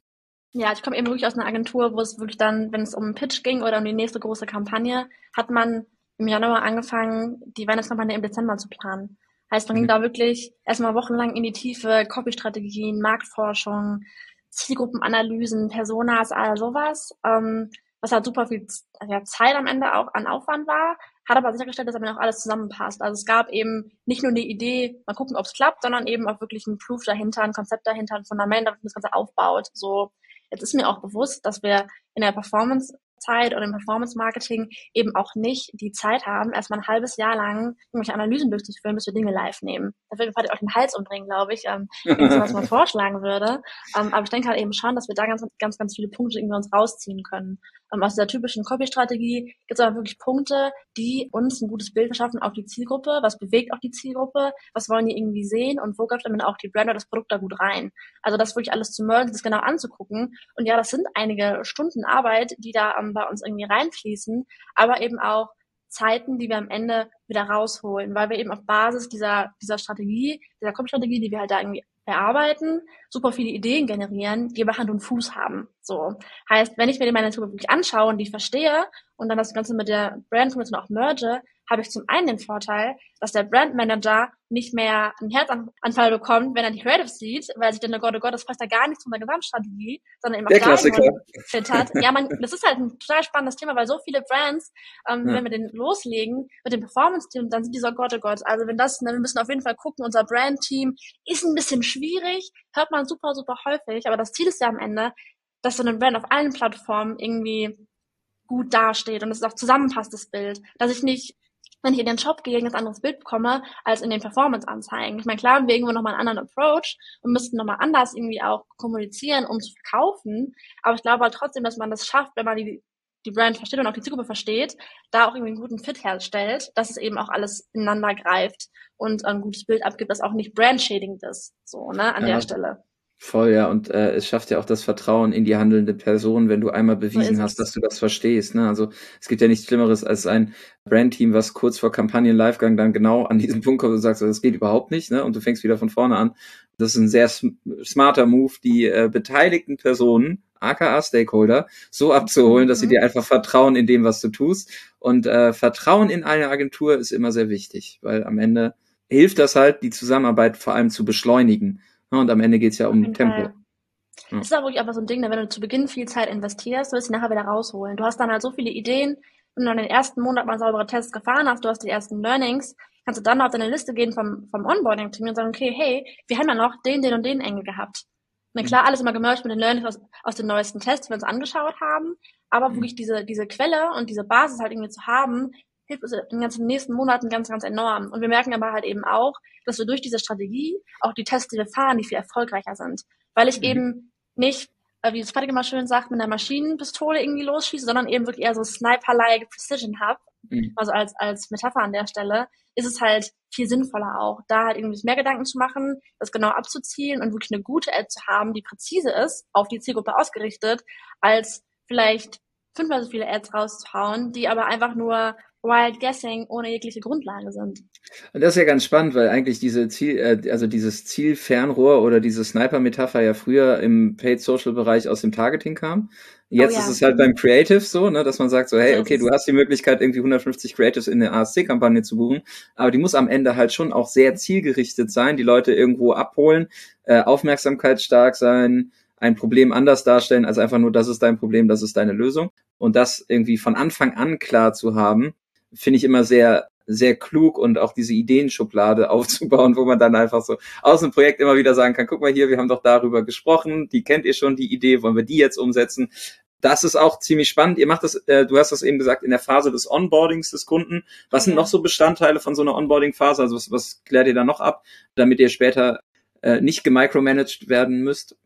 Ja, ich komme eben wirklich aus einer Agentur, wo es wirklich dann, wenn es um einen Pitch ging oder um die nächste große Kampagne, hat man im Januar angefangen, die Weihnachtskampagne im Dezember zu planen. Heißt, man ging mhm. da wirklich erstmal wochenlang in die Tiefe, Copy-Strategien, Marktforschung, Zielgruppenanalysen, Personas, all sowas, ähm, was halt super viel Zeit am Ende auch an Aufwand war, hat aber sichergestellt, dass am auch alles zusammenpasst. Also es gab eben nicht nur die Idee, mal gucken, ob es klappt, sondern eben auch wirklich ein Proof dahinter, ein Konzept dahinter, ein Fundament, damit das Ganze aufbaut. So, jetzt ist mir auch bewusst, dass wir in der Performance Zeit oder im Performance Marketing eben auch nicht die Zeit haben, erstmal ein halbes Jahr lang irgendwelche Analysen durchzuführen, bis wir Dinge live nehmen. Da würde ich euch den Hals umbringen, glaube ich, ähm, wenn ich sowas mal vorschlagen würde. Ähm, aber ich denke halt eben schon, dass wir da ganz, ganz, ganz viele Punkte irgendwie uns rausziehen können. Ähm, aus dieser typischen Copy-Strategie gibt es aber wirklich Punkte, die uns ein gutes Bild verschaffen auf die Zielgruppe. Was bewegt auch die Zielgruppe? Was wollen die irgendwie sehen? Und wo greift dann auch die Brand oder das Produkt da gut rein? Also das wirklich alles zu mergen, das genau anzugucken. Und ja, das sind einige Stunden Arbeit, die da ähm, bei uns irgendwie reinfließen, aber eben auch Zeiten, die wir am Ende wieder rausholen, weil wir eben auf Basis dieser, dieser Strategie, dieser Copy-Strategie, die wir halt da irgendwie erarbeiten, super viele Ideen generieren, die aber Hand und Fuß haben. So. Heißt, wenn ich mir die meine Natur wirklich anschaue und die verstehe und dann das Ganze mit der Brand auch merge, habe ich zum einen den Vorteil, dass der Brandmanager nicht mehr einen Herzanfall bekommt, wenn er die Creatives sieht, weil sich denkt, oh Gott, oh Gott, das passt ja gar nicht zu meiner Gesamtstrategie, sondern eben der auch da fit hat. Ja, man, das ist halt ein total spannendes Thema, weil so viele Brands, ähm, ja. wenn wir den loslegen mit dem Performance-Team, dann sind die so, oh Gott, oh Gott, also wenn das, ne, wir müssen auf jeden Fall gucken, unser Brand-Team ist ein bisschen schwierig, hört man super, super häufig, aber das Ziel ist ja am Ende, dass so eine Brand auf allen Plattformen irgendwie gut dasteht und es auch zusammenpasst, das Bild. Dass ich nicht wenn ich in den Shop gehe, ein ganz anderes Bild bekomme als in den Performance-Anzeigen. Ich meine, klar haben wir irgendwo nochmal einen anderen Approach und müssten nochmal anders irgendwie auch kommunizieren, um zu verkaufen. Aber ich glaube halt trotzdem, dass man das schafft, wenn man die, die Brand versteht und auch die Zielgruppe versteht, da auch irgendwie einen guten Fit herstellt, dass es eben auch alles ineinander greift und ein gutes Bild abgibt, das auch nicht brandschädigend ist, so, ne, an ja. der Stelle. Voll, ja. Und äh, es schafft ja auch das Vertrauen in die handelnde Person, wenn du einmal bewiesen hast, dass du das verstehst. Ne? Also es gibt ja nichts Schlimmeres als ein Brandteam, was kurz vor Kampagnen-Livegang dann genau an diesem Punkt kommt und sagt, das geht überhaupt nicht, ne? Und du fängst wieder von vorne an. Das ist ein sehr sm smarter Move, die äh, beteiligten Personen, aka Stakeholder, so abzuholen, dass sie mhm. dir einfach vertrauen in dem, was du tust. Und äh, Vertrauen in eine Agentur ist immer sehr wichtig, weil am Ende hilft das halt, die Zusammenarbeit vor allem zu beschleunigen. Und am Ende geht's ja um Tempo. Ja. Das ist auch wirklich einfach so ein Ding, wenn du zu Beginn viel Zeit investierst, wirst du nachher wieder rausholen. Du hast dann halt so viele Ideen, wenn du dann den ersten Monat mal saubere Tests gefahren hast, du hast die ersten Learnings, kannst du dann auf deine Liste gehen vom, vom Onboarding-Team und sagen, okay, hey, wir haben ja noch den, den und den Engel gehabt. Na klar, alles immer gemerged mit den Learnings aus, aus den neuesten Tests, die wir uns angeschaut haben, aber mhm. wirklich diese, diese Quelle und diese Basis halt irgendwie zu haben, hilft uns in den ganzen nächsten Monaten ganz, ganz enorm. Und wir merken aber halt eben auch, dass wir durch diese Strategie auch die Tests, die wir fahren, die viel erfolgreicher sind. Weil ich mhm. eben nicht äh, wie es Patrick immer schön sagt, mit einer Maschinenpistole irgendwie losschieße, sondern eben wirklich eher so Sniper-like Precision habe, mhm. also als, als Metapher an der Stelle, ist es halt viel sinnvoller auch, da halt irgendwie mehr Gedanken zu machen, das genau abzuzielen und wirklich eine gute Ad zu haben, die präzise ist, auf die Zielgruppe ausgerichtet, als vielleicht fünfmal so viele Ads rauszuhauen, die aber einfach nur Wild Guessing ohne jegliche Grundlage sind. Und das ist ja ganz spannend, weil eigentlich diese Ziel, äh, also dieses Zielfernrohr oder diese Sniper-Metapher ja früher im Paid-Social-Bereich aus dem Targeting kam. Jetzt oh, ja. ist es halt beim Creative so, ne, dass man sagt so, hey, okay, du hast die Möglichkeit, irgendwie 150 Creatives in eine ASC-Kampagne zu buchen, aber die muss am Ende halt schon auch sehr zielgerichtet sein, die Leute irgendwo abholen, äh, aufmerksamkeitsstark sein, ein Problem anders darstellen als einfach nur, das ist dein Problem, das ist deine Lösung. Und das irgendwie von Anfang an klar zu haben, finde ich immer sehr, sehr klug und auch diese Ideenschublade aufzubauen, wo man dann einfach so aus dem Projekt immer wieder sagen kann, guck mal hier, wir haben doch darüber gesprochen, die kennt ihr schon, die Idee, wollen wir die jetzt umsetzen? Das ist auch ziemlich spannend. Ihr macht das, äh, du hast das eben gesagt, in der Phase des Onboardings des Kunden. Was sind noch so Bestandteile von so einer Onboarding-Phase? Also was, was klärt ihr da noch ab, damit ihr später äh, nicht gemicromanaged werden müsst?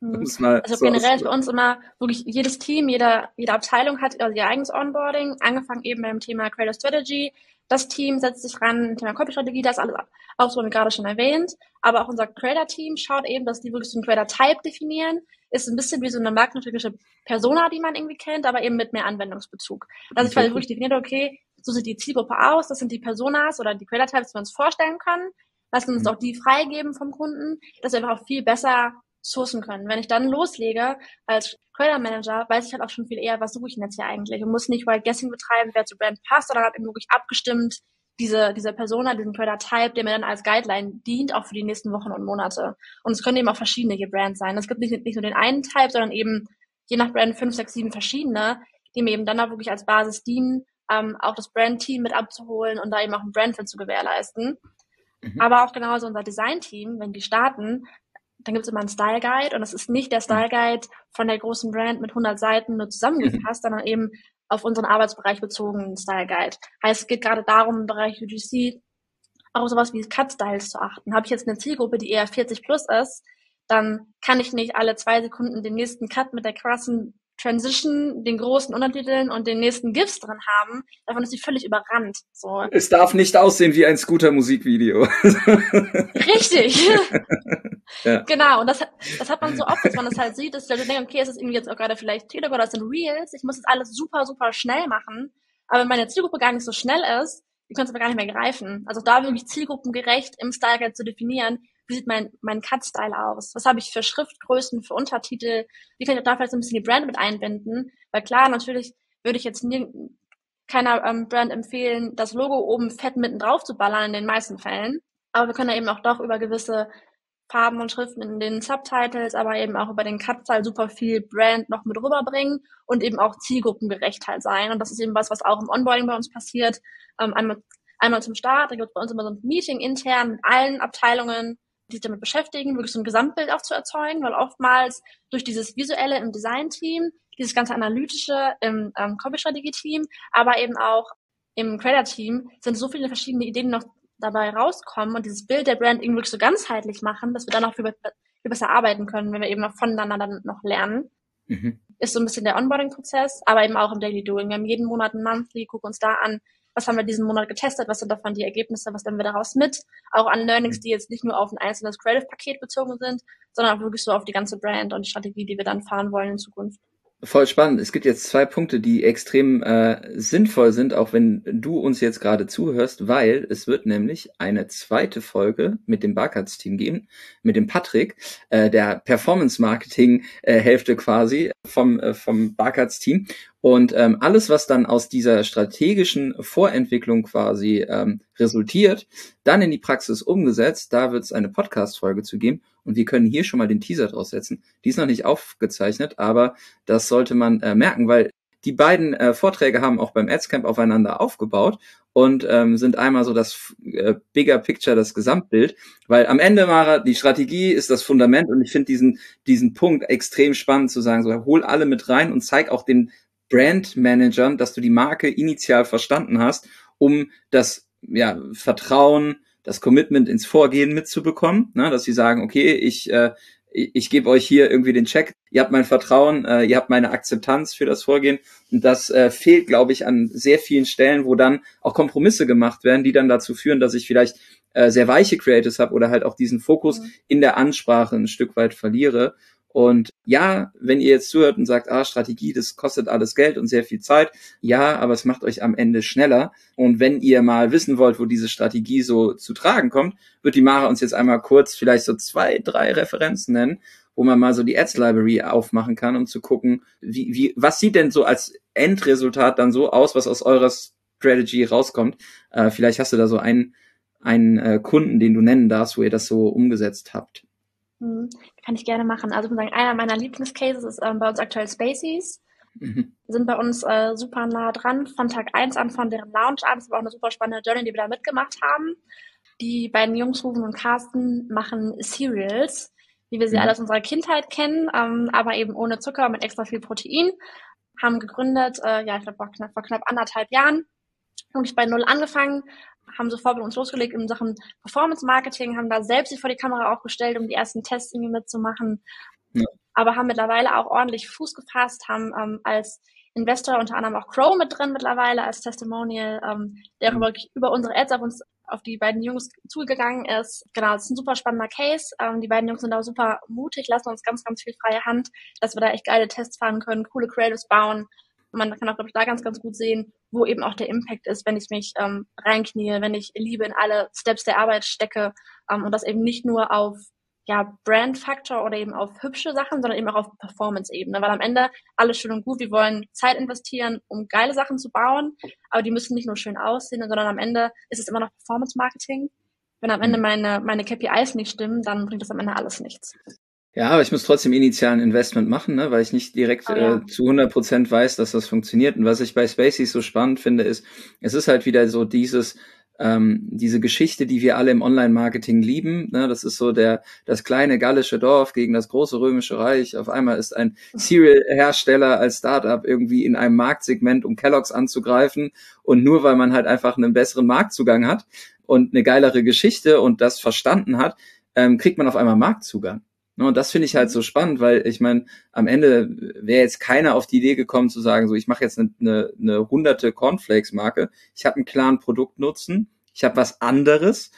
Mhm. also so generell ist bei uns immer wirklich jedes Team, jeder, jede Abteilung hat ihr eigenes Onboarding, angefangen eben beim Thema Creator Strategy. Das Team setzt sich ran, Thema Copy-Strategie, das alles auch so wie gerade schon erwähnt. Aber auch unser Creator-Team schaut eben, dass die wirklich so einen Creator-Type definieren. Ist ein bisschen wie so eine markentypische Persona, die man irgendwie kennt, aber eben mit mehr Anwendungsbezug. Dass okay. ich halt wirklich definiert, okay, so sieht die Zielgruppe aus, das sind die Personas oder die Creator-Types, die wir uns vorstellen können. Lassen uns mhm. auch die freigeben vom Kunden, dass wir einfach auch viel besser sourcen können. Wenn ich dann loslege als Creator Manager, weiß ich halt auch schon viel eher, was suche ich denn jetzt hier eigentlich und muss nicht Wild Guessing betreiben, wer zu Brand passt, sondern habe eben wirklich abgestimmt, diese, diese Persona, diesen Creator Type, der mir dann als Guideline dient, auch für die nächsten Wochen und Monate. Und es können eben auch verschiedene Brands sein. Es gibt nicht, nicht nur den einen Type, sondern eben je nach Brand fünf, sechs, sieben verschiedene, die mir eben dann auch wirklich als Basis dienen, ähm, auch das Brand-Team mit abzuholen und da eben auch ein Brandfit zu gewährleisten. Mhm. Aber auch genauso unser Design-Team, wenn die starten, dann gibt es immer einen Style Guide und das ist nicht der Style Guide von der großen Brand mit 100 Seiten nur zusammengefasst, sondern eben auf unseren Arbeitsbereich bezogenen Style Guide. Heißt, es geht gerade darum, im Bereich UGC auch sowas wie Cut Styles zu achten. Habe ich jetzt eine Zielgruppe, die eher 40 plus ist, dann kann ich nicht alle zwei Sekunden den nächsten Cut mit der krassen Transition, den großen Untertiteln und den nächsten GIFs drin haben, davon ist sie völlig überrannt. So. Es darf nicht aussehen wie ein Scooter-Musikvideo. Richtig. ja. Genau, und das, das hat man so oft, dass man das halt sieht, dass die Leute denken, okay, es ist irgendwie jetzt auch gerade vielleicht TikTok oder es sind Reels, ich muss das alles super, super schnell machen. Aber wenn meine Zielgruppe gar nicht so schnell ist, die können es aber gar nicht mehr greifen. Also da wirklich zielgruppengerecht im Style Guide zu definieren, sieht mein, mein Cut-Style aus? Was habe ich für Schriftgrößen, für Untertitel? Wie kann ich da vielleicht so ein bisschen die Brand mit einbinden? Weil klar, natürlich würde ich jetzt nie, keiner ähm, Brand empfehlen, das Logo oben fett mitten drauf zu ballern in den meisten Fällen. Aber wir können ja eben auch doch über gewisse Farben und Schriften in den Subtitles, aber eben auch über den Cut-Style super viel Brand noch mit rüberbringen und eben auch zielgruppengerecht halt sein. Und das ist eben was, was auch im Onboarding bei uns passiert. Ähm, einmal, einmal zum Start, da gibt es bei uns immer so ein Meeting intern mit allen Abteilungen, die sich damit beschäftigen, wirklich so ein Gesamtbild auch zu erzeugen, weil oftmals durch dieses Visuelle im Design-Team, dieses ganze Analytische im ähm, Copy-Strategie-Team, aber eben auch im Creator-Team sind so viele verschiedene Ideen noch dabei rauskommen und dieses Bild der Brand irgendwie so ganzheitlich machen, dass wir dann auch viel, viel besser arbeiten können, wenn wir eben noch voneinander dann noch lernen. Mhm. Ist so ein bisschen der Onboarding-Prozess, aber eben auch im Daily Doing. Wir haben jeden Monat ein Monthly, gucken uns da an, was haben wir diesen Monat getestet, was sind davon die Ergebnisse, was nehmen wir daraus mit, auch an Learnings, die jetzt nicht nur auf ein einzelnes Creative-Paket bezogen sind, sondern auch wirklich so auf die ganze Brand und die Strategie, die wir dann fahren wollen in Zukunft. Voll spannend. Es gibt jetzt zwei Punkte, die extrem äh, sinnvoll sind, auch wenn du uns jetzt gerade zuhörst, weil es wird nämlich eine zweite Folge mit dem Barkatz-Team geben, mit dem Patrick, äh, der Performance-Marketing-Hälfte quasi vom, äh, vom Barkatz-Team. Und ähm, alles, was dann aus dieser strategischen Vorentwicklung quasi ähm, resultiert, dann in die Praxis umgesetzt, da wird es eine Podcast-Folge zu geben. Und wir können hier schon mal den Teaser draus setzen. Die ist noch nicht aufgezeichnet, aber das sollte man äh, merken, weil die beiden äh, Vorträge haben auch beim Adscamp aufeinander aufgebaut und ähm, sind einmal so das äh, Bigger Picture, das Gesamtbild, weil am Ende, Mara, die Strategie ist das Fundament und ich finde diesen, diesen Punkt extrem spannend zu sagen, so hol alle mit rein und zeig auch den Brandmanagern, dass du die Marke initial verstanden hast, um das ja, Vertrauen, das Commitment ins Vorgehen mitzubekommen, ne, dass sie sagen, okay, ich äh, ich, ich gebe euch hier irgendwie den Check, ihr habt mein Vertrauen, äh, ihr habt meine Akzeptanz für das Vorgehen. Und das äh, fehlt, glaube ich, an sehr vielen Stellen, wo dann auch Kompromisse gemacht werden, die dann dazu führen, dass ich vielleicht äh, sehr weiche Creatives habe oder halt auch diesen Fokus mhm. in der Ansprache ein Stück weit verliere. Und ja, wenn ihr jetzt zuhört und sagt, ah, Strategie, das kostet alles Geld und sehr viel Zeit, ja, aber es macht euch am Ende schneller. Und wenn ihr mal wissen wollt, wo diese Strategie so zu tragen kommt, wird die Mara uns jetzt einmal kurz vielleicht so zwei, drei Referenzen nennen, wo man mal so die Ads Library aufmachen kann, um zu gucken, wie, wie, was sieht denn so als Endresultat dann so aus, was aus eurer Strategy rauskommt. Äh, vielleicht hast du da so einen, einen äh, Kunden, den du nennen darfst, wo ihr das so umgesetzt habt. Kann ich gerne machen. Also ich muss sagen, einer meiner Lieblingscases ist ähm, bei uns aktuell Spaceys. Mhm. Sind bei uns äh, super nah dran, von Tag 1 an, von deren Launch an. Das war auch eine super spannende Journey, die wir da mitgemacht haben. Die beiden Jungs, Rufen und Carsten, machen Cereals, wie wir sie mhm. alle aus unserer Kindheit kennen, ähm, aber eben ohne Zucker, mit extra viel Protein. Haben gegründet, äh, ja, ich glaube, vor knapp, vor knapp anderthalb Jahren. Wirklich bei Null angefangen, haben sofort mit uns losgelegt in Sachen Performance Marketing, haben da selbst sich vor die Kamera aufgestellt, um die ersten Tests irgendwie mitzumachen. Ja. Aber haben mittlerweile auch ordentlich Fuß gefasst, haben ähm, als Investor unter anderem auch Crow mit drin mittlerweile als Testimonial, ähm, der mhm. über, über unsere Ads auf uns auf die beiden Jungs zugegangen ist. Genau, es ist ein super spannender Case. Ähm, die beiden Jungs sind auch super mutig, lassen uns ganz, ganz viel freie Hand, dass wir da echt geile Tests fahren können, coole Creatives bauen man kann auch, glaube ich, da ganz, ganz gut sehen, wo eben auch der Impact ist, wenn ich mich ähm, reinknie, wenn ich Liebe in alle Steps der Arbeit stecke ähm, und das eben nicht nur auf ja, Brand-Faktor oder eben auf hübsche Sachen, sondern eben auch auf Performance-Ebene, weil am Ende alles schön und gut, wir wollen Zeit investieren, um geile Sachen zu bauen, aber die müssen nicht nur schön aussehen, sondern am Ende ist es immer noch Performance-Marketing. Wenn am Ende mhm. meine, meine KPIs nicht stimmen, dann bringt das am Ende alles nichts. Ja, aber ich muss trotzdem initial ein Investment machen, ne, weil ich nicht direkt oh, ja. äh, zu 100 Prozent weiß, dass das funktioniert. Und was ich bei Spaceys so spannend finde, ist, es ist halt wieder so dieses, ähm, diese Geschichte, die wir alle im Online-Marketing lieben. Ne, das ist so der das kleine gallische Dorf gegen das große römische Reich. Auf einmal ist ein Cereal-Hersteller als Startup irgendwie in einem Marktsegment, um Kellogg's anzugreifen. Und nur weil man halt einfach einen besseren Marktzugang hat und eine geilere Geschichte und das verstanden hat, ähm, kriegt man auf einmal Marktzugang. Ne, und das finde ich halt so spannend, weil ich meine, am Ende wäre jetzt keiner auf die Idee gekommen zu sagen, so ich mache jetzt eine, eine, eine hunderte Cornflakes-Marke, ich habe einen klaren Produktnutzen, ich habe was anderes,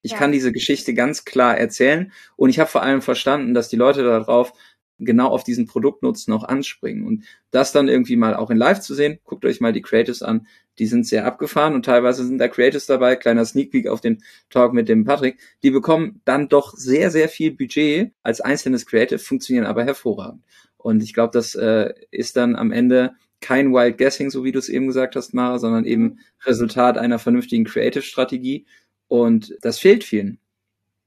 ich ja. kann diese Geschichte ganz klar erzählen und ich habe vor allem verstanden, dass die Leute darauf genau auf diesen Produktnutzen auch anspringen. Und das dann irgendwie mal auch in Live zu sehen, guckt euch mal die Creatives an, die sind sehr abgefahren und teilweise sind da Creatives dabei, kleiner Sneak Peek auf den Talk mit dem Patrick, die bekommen dann doch sehr, sehr viel Budget als einzelnes Creative, funktionieren aber hervorragend. Und ich glaube, das äh, ist dann am Ende kein Wild Guessing, so wie du es eben gesagt hast, Mara, sondern eben Resultat einer vernünftigen Creative-Strategie. Und das fehlt vielen.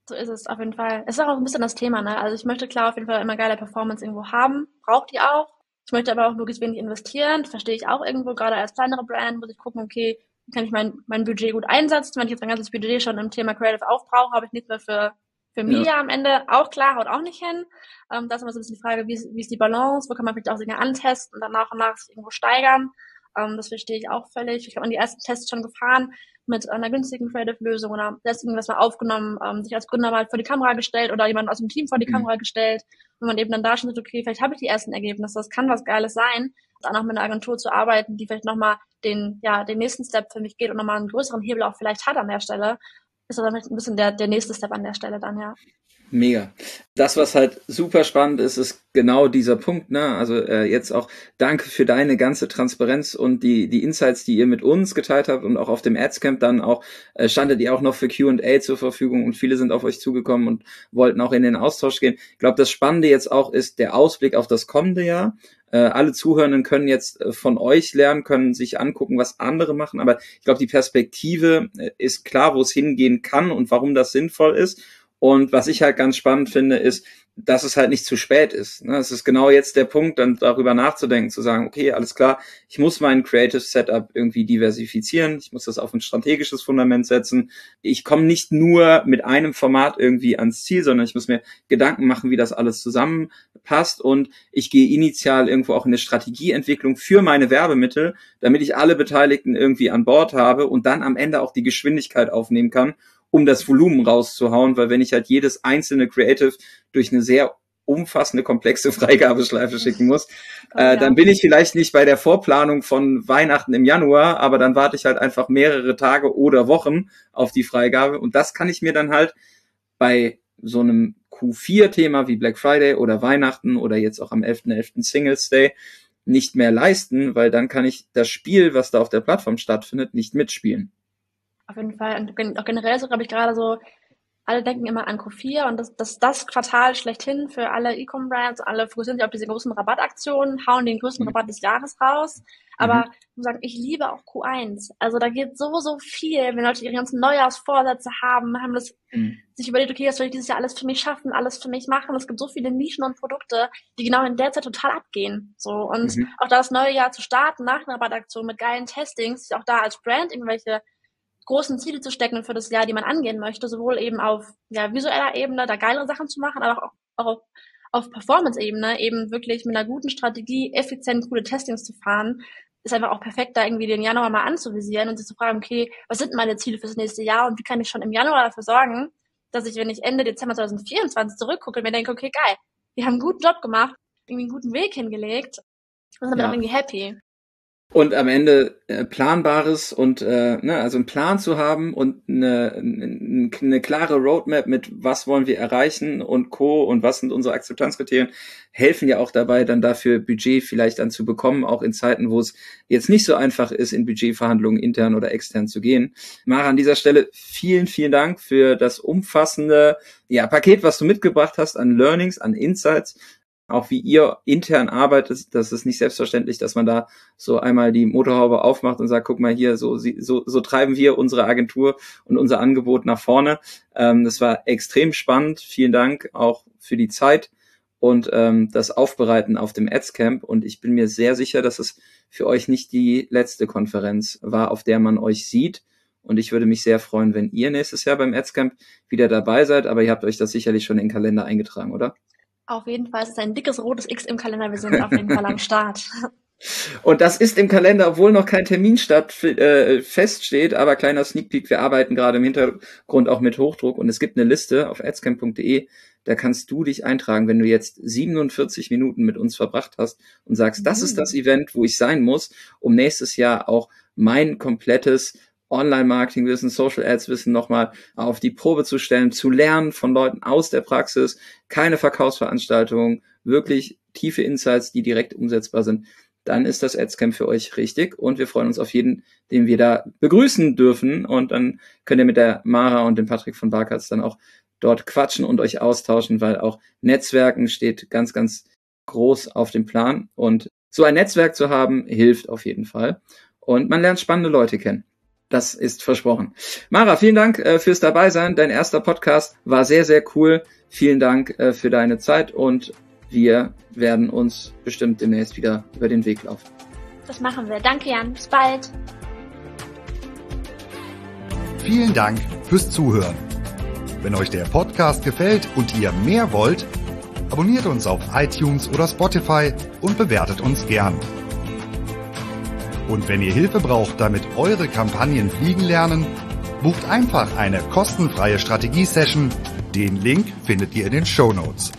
So ist es auf jeden Fall. Es ist auch ein bisschen das Thema, ne? Also ich möchte klar auf jeden Fall immer geile Performance irgendwo haben, braucht die auch. Ich möchte aber auch möglichst wenig investieren, verstehe ich auch irgendwo, gerade als kleinere Brand muss ich gucken, okay, wie kann ich mein, mein Budget gut einsetzen. Wenn ich jetzt mein ganzes Budget schon im Thema Creative aufbrauche, habe ich nichts mehr für, für Media ja. am Ende. Auch klar, haut auch nicht hin. Ähm, das ist immer so ein bisschen die Frage, wie ist, wie ist die Balance, wo kann man vielleicht auch Dinge antesten und dann nach und nach sich irgendwo steigern. Ähm, das verstehe ich auch völlig. Ich habe an die ersten Tests schon gefahren mit einer günstigen Creative-Lösung oder selbst irgendwas mal aufgenommen, ähm, sich als Gründer mal vor die Kamera gestellt oder jemand aus dem Team vor die mhm. Kamera gestellt und man eben dann da schon sagt, okay, vielleicht habe ich die ersten Ergebnisse, das kann was Geiles sein, dann auch mit einer Agentur zu arbeiten, die vielleicht nochmal den, ja, den nächsten Step für mich geht und nochmal einen größeren Hebel auch vielleicht hat an der Stelle, ist das dann ein bisschen der, der nächste Step an der Stelle dann, ja. Mega. Das, was halt super spannend ist, ist genau dieser Punkt. Ne? Also äh, jetzt auch danke für deine ganze Transparenz und die die Insights, die ihr mit uns geteilt habt und auch auf dem Adscamp dann auch äh, standet ihr auch noch für Q&A zur Verfügung und viele sind auf euch zugekommen und wollten auch in den Austausch gehen. Ich glaube, das Spannende jetzt auch ist der Ausblick auf das kommende Jahr. Äh, alle Zuhörenden können jetzt äh, von euch lernen, können sich angucken, was andere machen, aber ich glaube, die Perspektive äh, ist klar, wo es hingehen kann und warum das sinnvoll ist. Und was ich halt ganz spannend finde, ist, dass es halt nicht zu spät ist. Ne? Es ist genau jetzt der Punkt, dann darüber nachzudenken, zu sagen, okay, alles klar, ich muss mein Creative Setup irgendwie diversifizieren, ich muss das auf ein strategisches Fundament setzen. Ich komme nicht nur mit einem Format irgendwie ans Ziel, sondern ich muss mir Gedanken machen, wie das alles zusammenpasst und ich gehe initial irgendwo auch in eine Strategieentwicklung für meine Werbemittel, damit ich alle Beteiligten irgendwie an Bord habe und dann am Ende auch die Geschwindigkeit aufnehmen kann um das Volumen rauszuhauen, weil wenn ich halt jedes einzelne Creative durch eine sehr umfassende, komplexe Freigabeschleife schicken muss. Oh, äh, Dann bin ich vielleicht nicht bei der Vorplanung von Weihnachten im Januar, aber dann warte ich halt einfach mehrere Tage oder Wochen auf die Freigabe. Und das kann ich mir dann halt bei so einem Q4-Thema wie Black Friday oder Weihnachten oder jetzt auch am 11.11. .11. Singles Day nicht mehr leisten, weil dann kann ich das Spiel, was da auf der Plattform stattfindet, nicht mitspielen. Auf jeden Fall. Und auch generell so, glaube ich, gerade so, alle denken immer an Q4 und das, das, das Quartal schlechthin für alle E-Com-Brands. Alle fokussieren sich auf diese großen Rabattaktionen, hauen den größten mhm. Rabatt des Jahres raus. Aber mhm. ich muss sagen, ich liebe auch Q1. Also da geht so, so viel, wenn Leute ihre ganzen Neujahrsvorsätze haben, haben das mhm. sich überlegt, okay, was soll ich dieses Jahr alles für mich schaffen, alles für mich machen. Es gibt so viele Nischen und Produkte, die genau in der Zeit total abgehen. So und mhm. auch da das neue Jahr zu starten nach einer Rabattaktion mit geilen Testings, auch da als Brand irgendwelche großen Ziele zu stecken für das Jahr, die man angehen möchte, sowohl eben auf ja, visueller Ebene, da geilere Sachen zu machen, aber auch, auch auf, auf Performance-Ebene eben wirklich mit einer guten Strategie effizient coole Testings zu fahren, ist einfach auch perfekt, da irgendwie den Januar mal anzuvisieren und sich zu fragen, okay, was sind meine Ziele fürs nächste Jahr und wie kann ich schon im Januar dafür sorgen, dass ich, wenn ich Ende Dezember 2024 zurückgucke, mir denke, okay, geil, wir haben einen guten Job gemacht, irgendwie einen guten Weg hingelegt und sind ja. auch irgendwie happy und am Ende äh, planbares und äh, ne, also einen Plan zu haben und eine, eine, eine klare Roadmap mit was wollen wir erreichen und co und was sind unsere Akzeptanzkriterien helfen ja auch dabei dann dafür Budget vielleicht dann zu bekommen auch in Zeiten wo es jetzt nicht so einfach ist in Budgetverhandlungen intern oder extern zu gehen. Mara an dieser Stelle vielen vielen Dank für das umfassende ja Paket was du mitgebracht hast an Learnings an Insights auch wie ihr intern arbeitet, das ist nicht selbstverständlich, dass man da so einmal die Motorhaube aufmacht und sagt, guck mal hier, so, so, so treiben wir unsere Agentur und unser Angebot nach vorne. Ähm, das war extrem spannend. Vielen Dank auch für die Zeit und ähm, das Aufbereiten auf dem Ads-Camp. Und ich bin mir sehr sicher, dass es für euch nicht die letzte Konferenz war, auf der man euch sieht. Und ich würde mich sehr freuen, wenn ihr nächstes Jahr beim Ads-Camp wieder dabei seid. Aber ihr habt euch das sicherlich schon in den Kalender eingetragen, oder? Auf jeden Fall ist es ein dickes rotes X im Kalender. Wir sind auf jeden Fall am Start. Und das ist im Kalender, obwohl noch kein Termin statt, äh, feststeht, aber kleiner Sneak Peek, wir arbeiten gerade im Hintergrund auch mit Hochdruck und es gibt eine Liste auf adscamp.de, da kannst du dich eintragen, wenn du jetzt 47 Minuten mit uns verbracht hast und sagst, das ist das mhm. Event, wo ich sein muss, um nächstes Jahr auch mein komplettes Online-Marketing-Wissen, Social-Ads-Wissen nochmal auf die Probe zu stellen, zu lernen von Leuten aus der Praxis, keine Verkaufsveranstaltungen, wirklich tiefe Insights, die direkt umsetzbar sind, dann ist das Adscamp für euch richtig und wir freuen uns auf jeden, den wir da begrüßen dürfen. Und dann könnt ihr mit der Mara und dem Patrick von Barkatz dann auch dort quatschen und euch austauschen, weil auch Netzwerken steht ganz, ganz groß auf dem Plan. Und so ein Netzwerk zu haben, hilft auf jeden Fall. Und man lernt spannende Leute kennen. Das ist versprochen. Mara, vielen Dank äh, fürs Dabeisein. Dein erster Podcast war sehr, sehr cool. Vielen Dank äh, für deine Zeit und wir werden uns bestimmt demnächst wieder über den Weg laufen. Das machen wir. Danke, Jan. Bis bald. Vielen Dank fürs Zuhören. Wenn euch der Podcast gefällt und ihr mehr wollt, abonniert uns auf iTunes oder Spotify und bewertet uns gern. Und wenn ihr Hilfe braucht, damit eure Kampagnen fliegen lernen, bucht einfach eine kostenfreie Strategie-Session. Den Link findet ihr in den Show Notes.